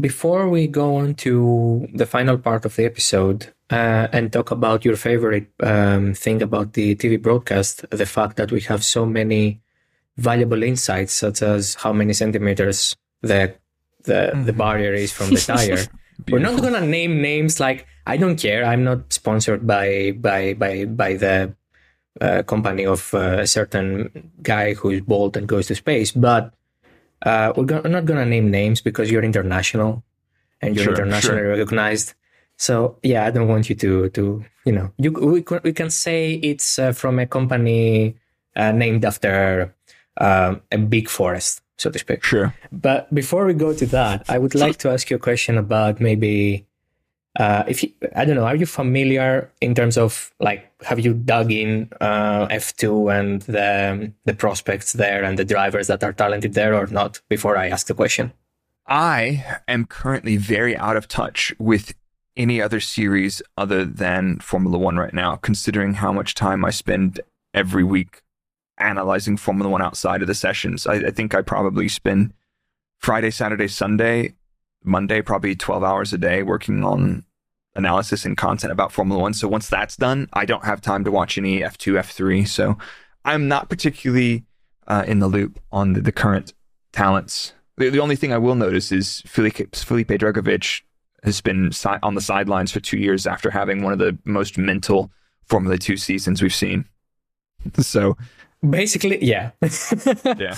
Before we go on to the final part of the episode uh, and talk about your favorite um, thing about the TV broadcast, the fact that we have so many valuable insights, such as how many centimeters the the, the barrier is from the tire. (laughs) We're not gonna name names like I don't care. I'm not sponsored by by by by the uh, company of uh, a certain guy who's bold and goes to space, but uh, we're, go- not gonna name names because you're international and you're Sure, internationally sure. recognized. So yeah, I don't want you to to you know you we can, we can say it's uh, from a company uh, named after um, a big forest, so to speak. Sure. But before we go to that, I would like to ask you a question about maybe uh, if you, I don't know, are you familiar in terms of like have you dug in uh, F2 and the the prospects there and the drivers that are talented there or not? Before I ask the question. I am currently very out of touch with any other series other than Formula One right now, considering how much time I spend every week analyzing Formula One outside of the sessions. I, I think I probably spend Friday, Saturday, Sunday, Monday, probably 12 hours a day working on analysis and content about Formula One. So once that's done, I don't have time to watch any F2, F3. So I'm not particularly uh, in the loop on the, the current talents. The, the only thing I will notice is Felipe, Felipe Drugovich has been si- on the sidelines for two years after having one of the most mental Formula Two seasons we've seen. (laughs) So Basically, yeah. yeah, (laughs)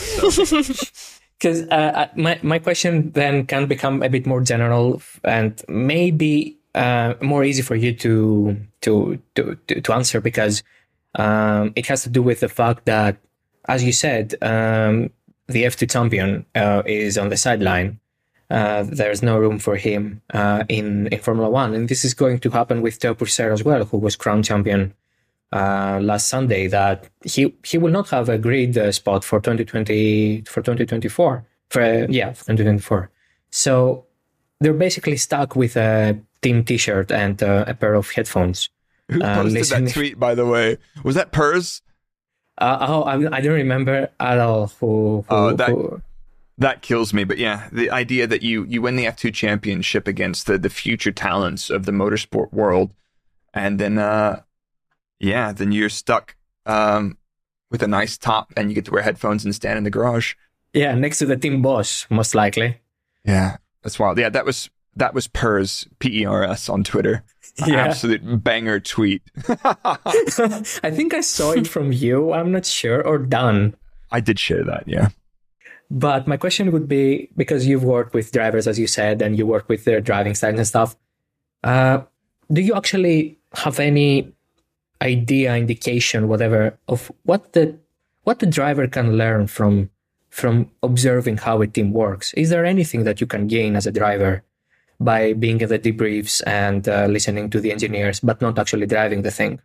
because uh, my my question then can become a bit more general and maybe uh, more easy for you to to to to, to answer because um, it has to do with the fact that, as you said, um, the F2 champion uh, is on the sideline. Uh, there's no room for him uh, in in Formula One, and this is going to happen with Théo Pourchaire as well, who was crowned champion uh, last Sunday that he he will not have a grid uh, spot for 2020 for 2024 for uh, yeah for 2024. So they're basically stuck with a team T-shirt and uh, a pair of headphones. who posted that tweet? By the way, was that Pers? Uh, oh, I, I don't remember at all who. who, Oh, that- who- That kills me. But yeah, the idea that you you win the F2 championship against the the future talents of the motorsport world, and then uh, yeah, then you're stuck um with a nice top and you get to wear headphones and stand in the garage. yeah, next to the team boss, most likely. Yeah, that's wild. Yeah, that was that was Pers P E R S on Twitter. Yeah. Absolute banger tweet. (laughs) (laughs) I think I saw it from you. I'm not sure or done. I did share that. Yeah. But my question would be because you've worked with drivers, as you said, and you work with their driving styles and stuff. Uh, do you actually have any idea, indication, whatever, of what the what the driver can learn from from observing how a team works? Is there anything that you can gain as a driver by being in the debriefs and uh, listening to the engineers, but not actually driving the thing?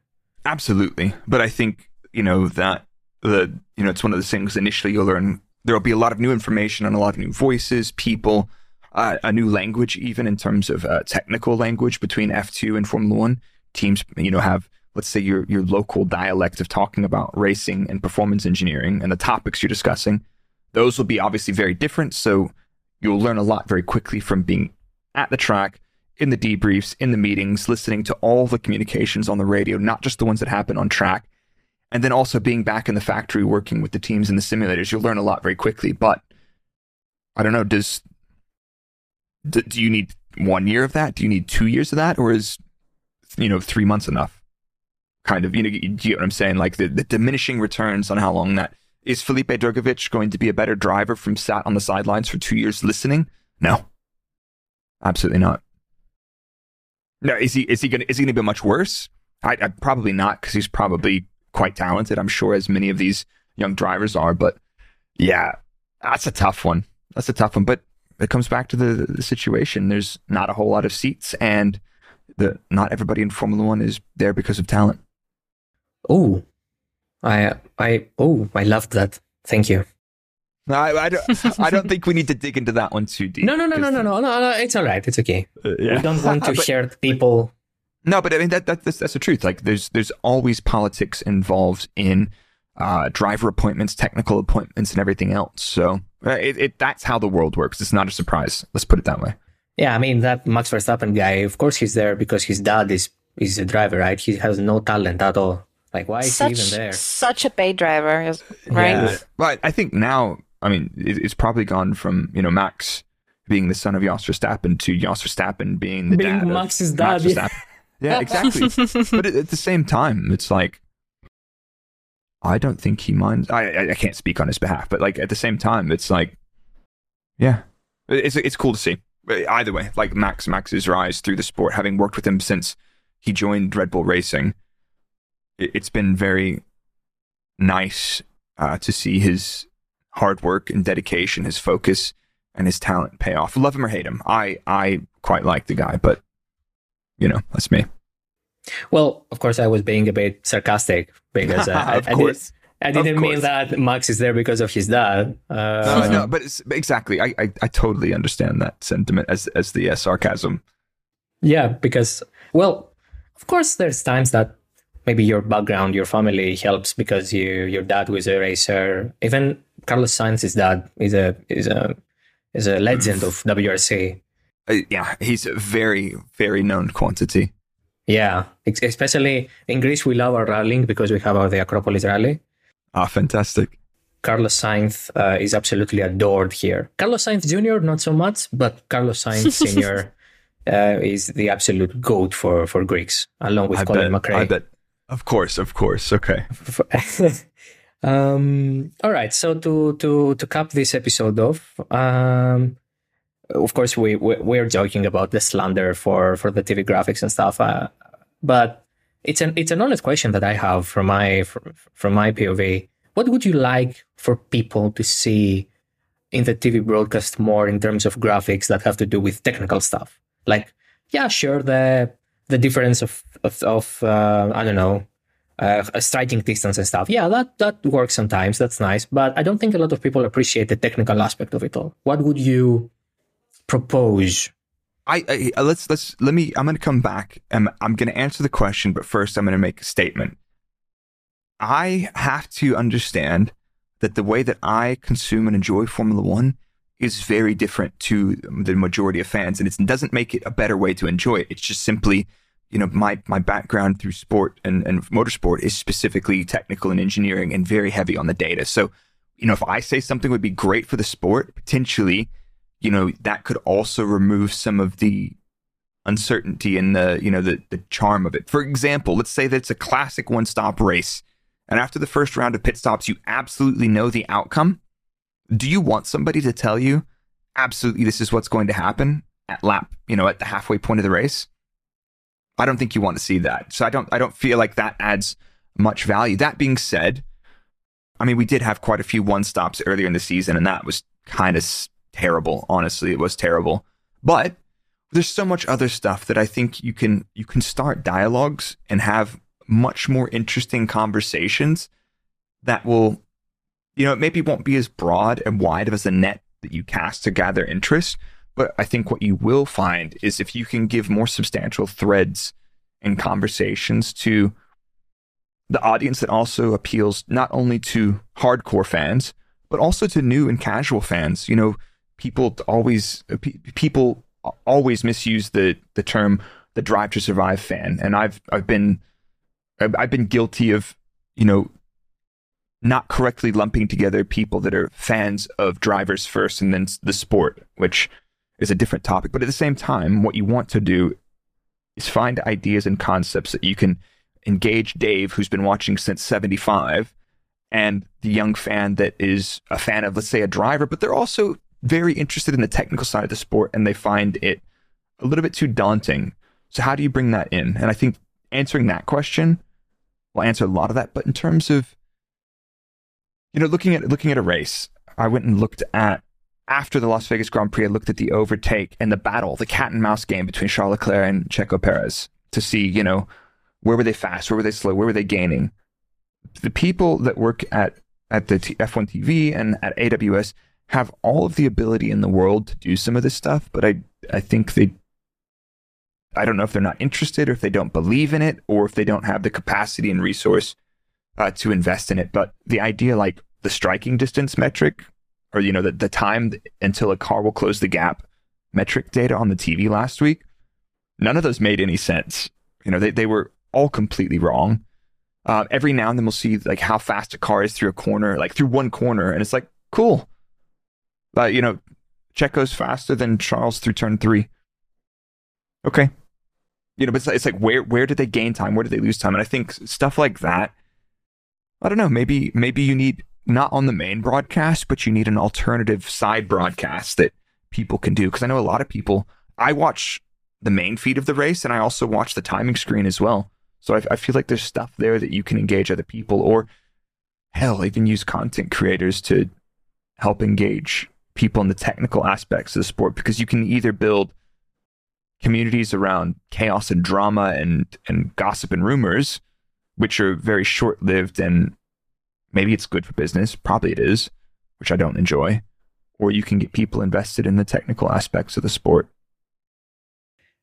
Absolutely. But I think, you know, that the, you know, it's one of those things initially you'll learn there'll be a lot of new information and a lot of new voices, people, uh, a new language, even in terms of uh, technical language between F2 and Formula One. Teams, you know, have, let's say, your, your local dialect of talking about racing and performance engineering and the topics you're discussing. Those will be obviously very different. So you'll learn a lot very quickly from being at the track, in the debriefs, in the meetings, listening to all the communications on the radio, not just the ones that happen on track. And then also being back in the factory working with the teams in the simulators, you'll learn a lot very quickly. But I don't know, does do, do you need one year of that? Do you need two years of that? Or is, you know, three months enough? Kind of, you know, you get what I'm saying? Like the, the diminishing returns on how long that is Felipe Drugovich going to be a better driver from sat on the sidelines for two years listening? No. Absolutely not. No, is he is he gonna is he gonna be much worse? I, I probably not because he's probably quite talented. I'm sure as many of these young drivers are, but yeah, that's a tough one. That's a tough one. But it comes back to the, the situation. There's not a whole lot of seats, and the not everybody in Formula One is there because of talent. Oh, I I oh I loved that. Thank you. I, I don't. I don't think we need to dig into that one too deep. No, no, no, no, no, no, no, no. It's all right. It's okay. Uh, yeah. We don't want to (laughs) But- share people. No, but I mean that, that that's, that's the truth. Like there's there's always politics involved in uh, driver appointments, technical appointments, and everything else. So uh, it, it that's how the world works. It's not a surprise. Let's put it that way. Yeah, I mean that Max Verstappen guy. Of course, he's there because his dad is is a driver, right? He has no talent at all. Like, why is such he even there? such a paid driver, right? Yeah. But I think now, I mean, it's probably gone from you know Max being the son of Jos Verstappen to Jos Verstappen being the Being dad of Max's Max dad, yeah. Verstappen. Yeah, exactly. (laughs) but at, at the same time, it's like I don't think he minds. I, I I can't speak on his behalf, but like at the same time, it's like, yeah, it's it's cool to see. Either way, like Max Max's rise through the sport, having worked with him since he joined Red Bull Racing, it, it's been very nice uh, to see his hard work and dedication, his focus, and his talent pay off. Love him or hate him, I I quite like the guy, but you know that's me. Well, of course, I was being a bit sarcastic because uh, (laughs) I, I, did. I didn't mean that Max is there because of his dad. Uh, No, no, but it's, exactly, I, I I totally understand that sentiment as as the uh, sarcasm. Yeah, because well, of course, there's times that maybe your background, your family helps because you your dad was a racer. Even Carlos Sainz's dad is a is a is a legend of WRC. Uh, yeah, he's a very very known quantity. Yeah, especially in Greece, we love our rallying because we have our the Acropolis rally. Ah, fantastic. Carlos Sainz uh, is absolutely adored here. Carlos Sainz Jr. not so much, but Carlos Sainz (laughs) Sr. uh, is the absolute goat for for Greeks, along with I Colin bet. McRae. I bet. Of course, of course. Okay. (laughs) um, all right. So to to to cap this episode off, um, of course we, we we're joking about the slander for for the TV graphics and stuff, uh, but it's an it's an honest question that I have from my from, from my POV. What would you like for people to see in the TV broadcast more in terms of graphics that have to do with technical stuff? Like, yeah, sure, the the difference of of, of uh, I don't know uh, a striking distance and stuff. Yeah, that that works sometimes. That's nice, but I don't think a lot of people appreciate the technical aspect of it all. What would you propose? I, I uh, let's let's let me. I'm going to come back and I'm going to answer the question, but first I'm going to make a statement. I have to understand that the way that I consume and enjoy Formula One is very different to the majority of fans, and it doesn't make it a better way to enjoy it. It's just simply, you know, my my background through sport and and motorsport is specifically technical and engineering and very heavy on the data. So, you know, if I say something would be great for the sport, potentially you know that could also remove some of the uncertainty and the you know the the charm of it. For example, let's say that it's a classic one stop race, and after the first round of pit stops, you absolutely know the outcome. Do you want somebody to tell you absolutely this is what's going to happen at lap you know at the halfway point of the race? I don't think you want to see that. So I don't I don't feel like that adds much value. That being said, I mean we did have quite a few one stops earlier in the season, and that was kind of terrible. Honestly, it was terrible. But there's so much other stuff that I think you can you can start dialogues and have much more interesting conversations that will, you know, it maybe won't be as broad and wide as a net that you cast to gather interest. But I think what you will find is if you can give more substantial threads and conversations to the audience that also appeals not only to hardcore fans, but also to new and casual fans. You know, people always people always misuse the the term the drive to survive fan, and I've I've been I've been guilty of you know not correctly lumping together people that are fans of drivers first and then the sport, which is a different topic. But at the same time, what you want to do is find ideas and concepts that you can engage Dave, who's been watching since 75, and the young fan that is a fan of, let's say, a driver, but they're also very interested in the technical side of the sport and they find it a little bit too daunting. So, how do you bring that in? And I think answering that question will answer a lot of that. But in terms of, you know, looking at looking at a race, I went and looked at after the Las Vegas Grand Prix. I looked at the overtake and the battle, the cat and mouse game between Charles Leclerc and Checo Perez to see, you know, where were they fast, where were they slow, where were they gaining. The people that work at at the F1 TV and at AWS have all of the ability in the world to do some of this stuff, but I I think they I don't know if they're not interested or if they don't believe in it or if they don't have the capacity and resource uh, to invest in it. But the idea, like the striking distance metric, or you know the the time until a car will close the gap metric data on the TV last week, none of those made any sense. You know, they they were all completely wrong. Uh, every now and then we'll see like how fast a car is through a corner, like through one corner, and it's like cool. But you know, Checo's faster than Charles through turn three. Okay, you know, but it's, it's like where where did they gain time? Where did they lose time? And I think stuff like that. I don't know. Maybe maybe you need not on the main broadcast, but you need an alternative side broadcast that people can do. Because I know a lot of people. I watch the main feed of the race, and I also watch the timing screen as well. So I, I feel like there's stuff there that you can engage other people, or hell, even use content creators to help engage people in the technical aspects of the sport. Because you can either build communities around chaos and drama and and gossip and rumors, which are very short lived and maybe it's good for business, probably it is, which I don't enjoy. Or you can get people invested in the technical aspects of the sport.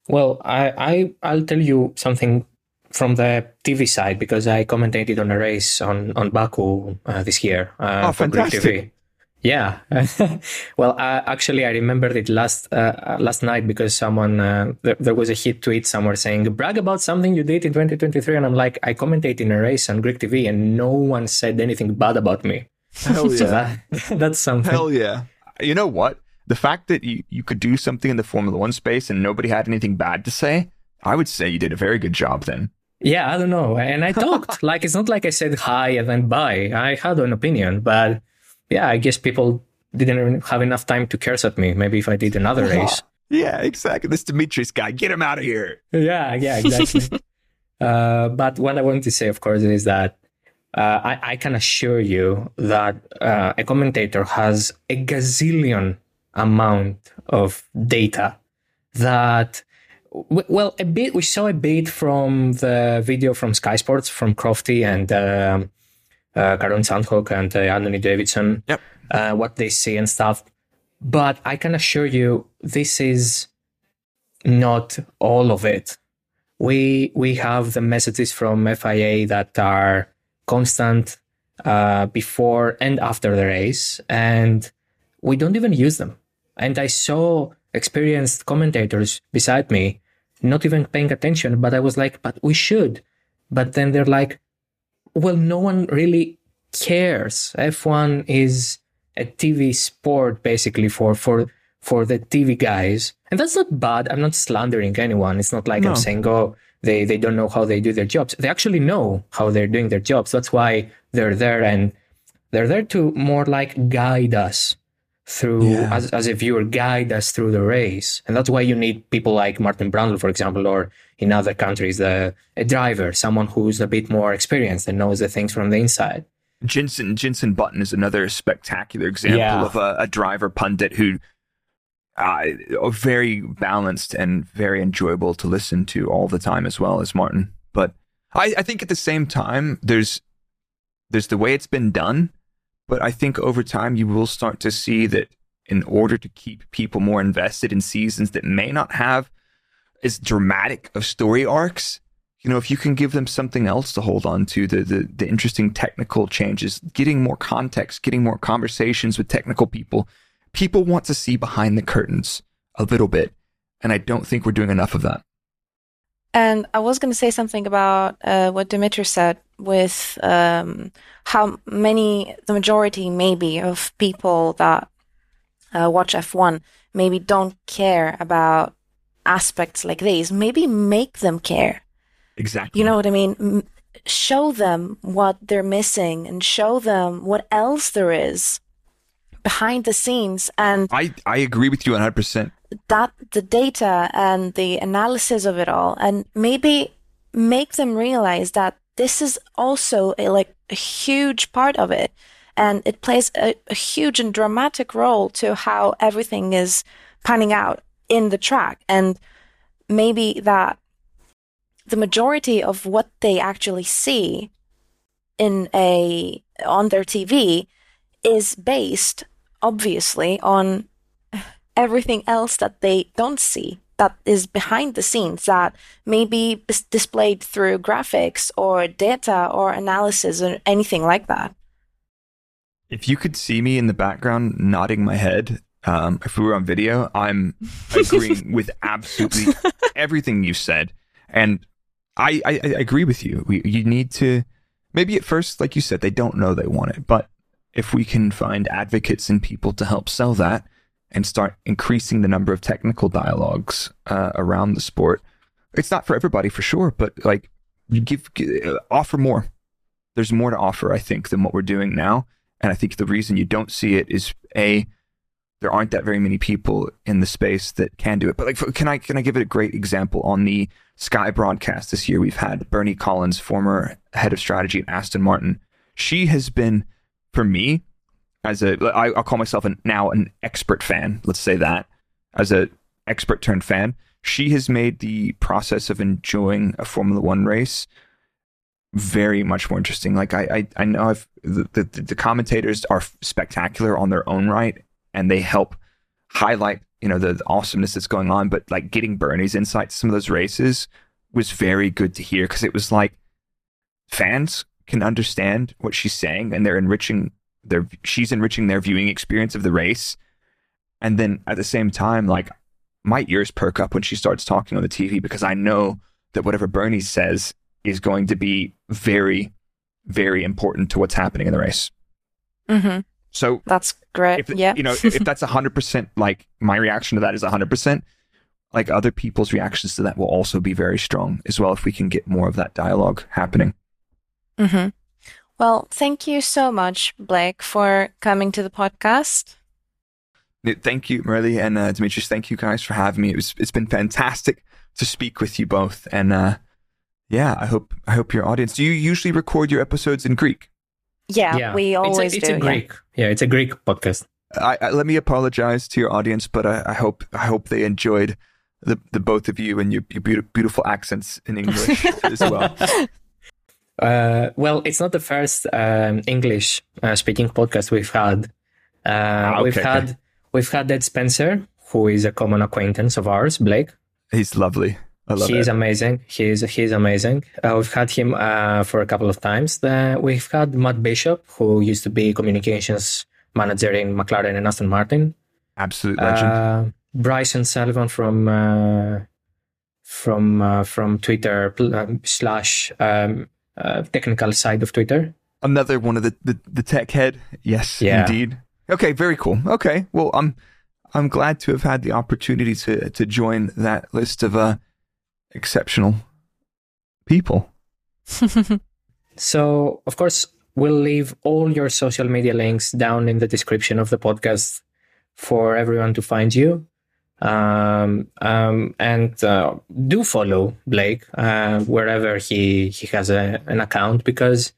Well, I, I I'll tell you something from the TV side because I commentated on a race on on Baku uh, this year uh, oh, TV. Yeah. (laughs) well, uh, actually, I remembered it last uh, last night because someone uh, there, there, was a hit tweet somewhere saying brag about something you did in 2023, and I'm like, I commentate in a race on Greek TV, and no one said anything bad about me. Hell (laughs) yeah, so that, that's something. Hell yeah. You know what? The fact that you, you could do something in the Formula One space and nobody had anything bad to say, I would say you did a very good job then. Yeah, I don't know. And I talked. (laughs) like, it's not like I said hi and then bye. I had an opinion, but yeah, I guess people didn't have enough time to curse at me. Maybe if I did another race. yeah, exactly. This Dimitris guy, get him out of here. Yeah, yeah, exactly. (laughs) uh, but what I want to say, of course, is that uh, I, I, can assure you that uh, a commentator has a gazillion amount of data that well a bit we saw a bit from the video from sky sports from crofty and um, uh, Karun Chandhok and uh, Anthony Davidson, yep. uh, what they see and stuff. But I can assure you, this is not all of it. We we have the messages from FIA that are constant uh, before and after the race, and we don't even use them. And I saw experienced commentators beside me not even paying attention, but I was like, but we should. But then they're like, well, no one really cares. F1 is a TV sport basically for for for the TV guys, and that's not bad. I'm not slandering anyone. It's not like no. I'm saying, oh, they they don't know how they do their jobs. They actually know how they're doing their jobs. That's why they're there, and they're there to more like guide us through yeah. as, as a viewer guide us through the race and that's why you need people like martin brundle for example or in other countries the, a driver someone who's a bit more experienced and knows the things from the inside jenson jenson button is another spectacular example yeah. of a, a, driver pundit who uh, very balanced and very enjoyable to listen to all the time as well as martin but I, I think at the same time there's there's the way it's been done but I think over time, you will start to see that in order to keep people more invested in seasons that may not have as dramatic of story arcs, you know, if you can give them something else to hold on to, the, the, the interesting technical changes, getting more context, getting more conversations with technical people, people want to see behind the curtains a little bit. And I don't think we're doing enough of that. And I was going to say something about uh, what Dimitri said with um, how many, the majority maybe of people that uh, watch F1 maybe don't care about aspects like these. Maybe make them care. Exactly. You know what I mean? M- show them what they're missing and show them what else there is behind the scenes. And I, I agree with you 100%. That the data and the analysis of it all, and maybe make them realize that this is also a, like a huge part of it. And it plays a, a huge and dramatic role to how everything is panning out in the track. And maybe that the majority of what they actually see in a on their TV is based obviously on everything else that they don't see that is behind the scenes that may be displayed through graphics or data or analysis or anything like that. If you could see me in the background nodding my head, um, if we were on video, I'm agreeing (laughs) with absolutely everything you said. And I, I, I agree with you. We, you need to, maybe at first, like you said, they don't know they want it. But if we can find advocates and people to help sell that, and start increasing the number of technical dialogues uh, around the sport. It's not for everybody for sure, but like you give, give offer more. There's more to offer, I think, than what we're doing now. And I think the reason you don't see it is a there aren't that very many people in the space that can do it. But like, can I can I give it a great example on the Sky broadcast this year? We've had Bernie Collins, former head of strategy at Aston Martin. She has been, for me, as a I, I'll call myself an, now an expert fan. Let's say that as a expert turned fan, she has made the process of enjoying a Formula One race very much more interesting. Like I I, I know I've, the, the the commentators are spectacular on their own right, and they help highlight you know the, the awesomeness that's going on. But like getting Bernie's insight to some of those races was very good to hear because it was like fans can understand what she's saying and they're enriching their she's enriching their viewing experience of the race. And then at the same time, like my ears perk up when she starts talking on the TV because I know that whatever Bernie says is going to be very, very important to what's happening in the race. Mm-hmm. So that's great. If, yeah. you know, if, that's hundred percent, like my reaction to that is hundred percent. Like other people's reactions to that will also be very strong as well if we can get more of that dialogue happening. Mm-hmm. Well, thank you so much, Blake, for coming to the podcast. Thank you, Marily and uh, Dimitris. Thank you guys for having me. It was it's been fantastic to speak with you both, and uh, yeah, I hope I hope your audience. Do you usually record your episodes in Greek? Yeah, yeah. we always it's a, it's do. A Greek, yeah. yeah, it's a Greek podcast. I, I, let me apologize to your audience, but I, I, hope I hope they enjoyed the the both of you and your, your beautiful accents in English (laughs) as well. Uh, well, it's not the first um, English uh, speaking podcast we've had. Uh, ah, okay, we've had okay. we've had Ed Spencer, who is a common acquaintance of ours, Blake. He's lovely. I love he's amazing. He's he's amazing. Uh, we've had him uh, for a couple of times. we've had Matt Bishop, who used to be communications manager in McLaren and Aston Martin. Absolute legend. Uh, Bryson Sullivan from uh, from uh, from Twitter um, slash um, uh, technical side of Twitter. Another one of the, the, the tech head. Yes, yeah. indeed. Okay, very cool. Okay, well, I'm I'm glad to have had the opportunity to to join that list of uh, exceptional people. (laughs) so, of course, we'll leave all your social media links down in the description of the podcast for everyone to find you. Um, um, and uh, do follow Blake uh, wherever he he has a, an account because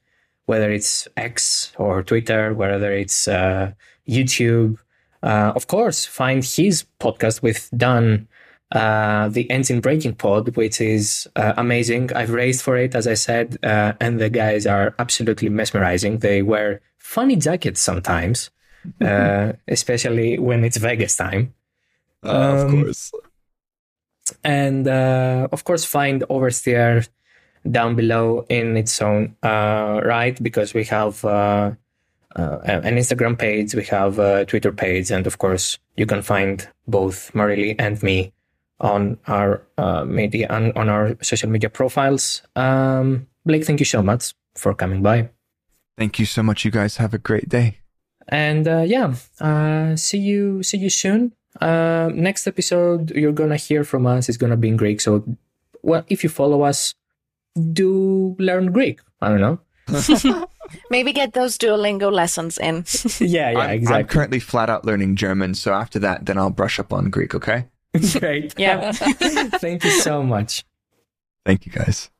whether it's X or Twitter, whether it's uh, YouTube, uh, of course, find his podcast with Dan, uh, the Engine Braking Pod, which is uh, amazing. I've raised for it, as I said, and the guys are absolutely mesmerizing. They wear funny jackets sometimes, (laughs) especially when it's Vegas time. Uh, um, of course. And uh, of course, find Oversteer down below in its own uh, right because we have uh, uh, an Instagram page, we have a Twitter page, and of course, you can find both Marily and me on our uh, media on, on our social media profiles. Um, Blake, thank you so much for coming by. Thank you so much. You guys have a great day. And yeah, see you see you soon uh, next episode you're gonna hear from us is gonna be in Greek. So, well, if you follow us, do learn Greek. I don't know. (laughs) Maybe get those Duolingo lessons in. (laughs) yeah, yeah, I'm, exactly. I'm currently flat out learning German, so after that, then I'll brush up on Greek. Okay. (laughs) Great. Yeah. Thank you so much. Thank you, guys.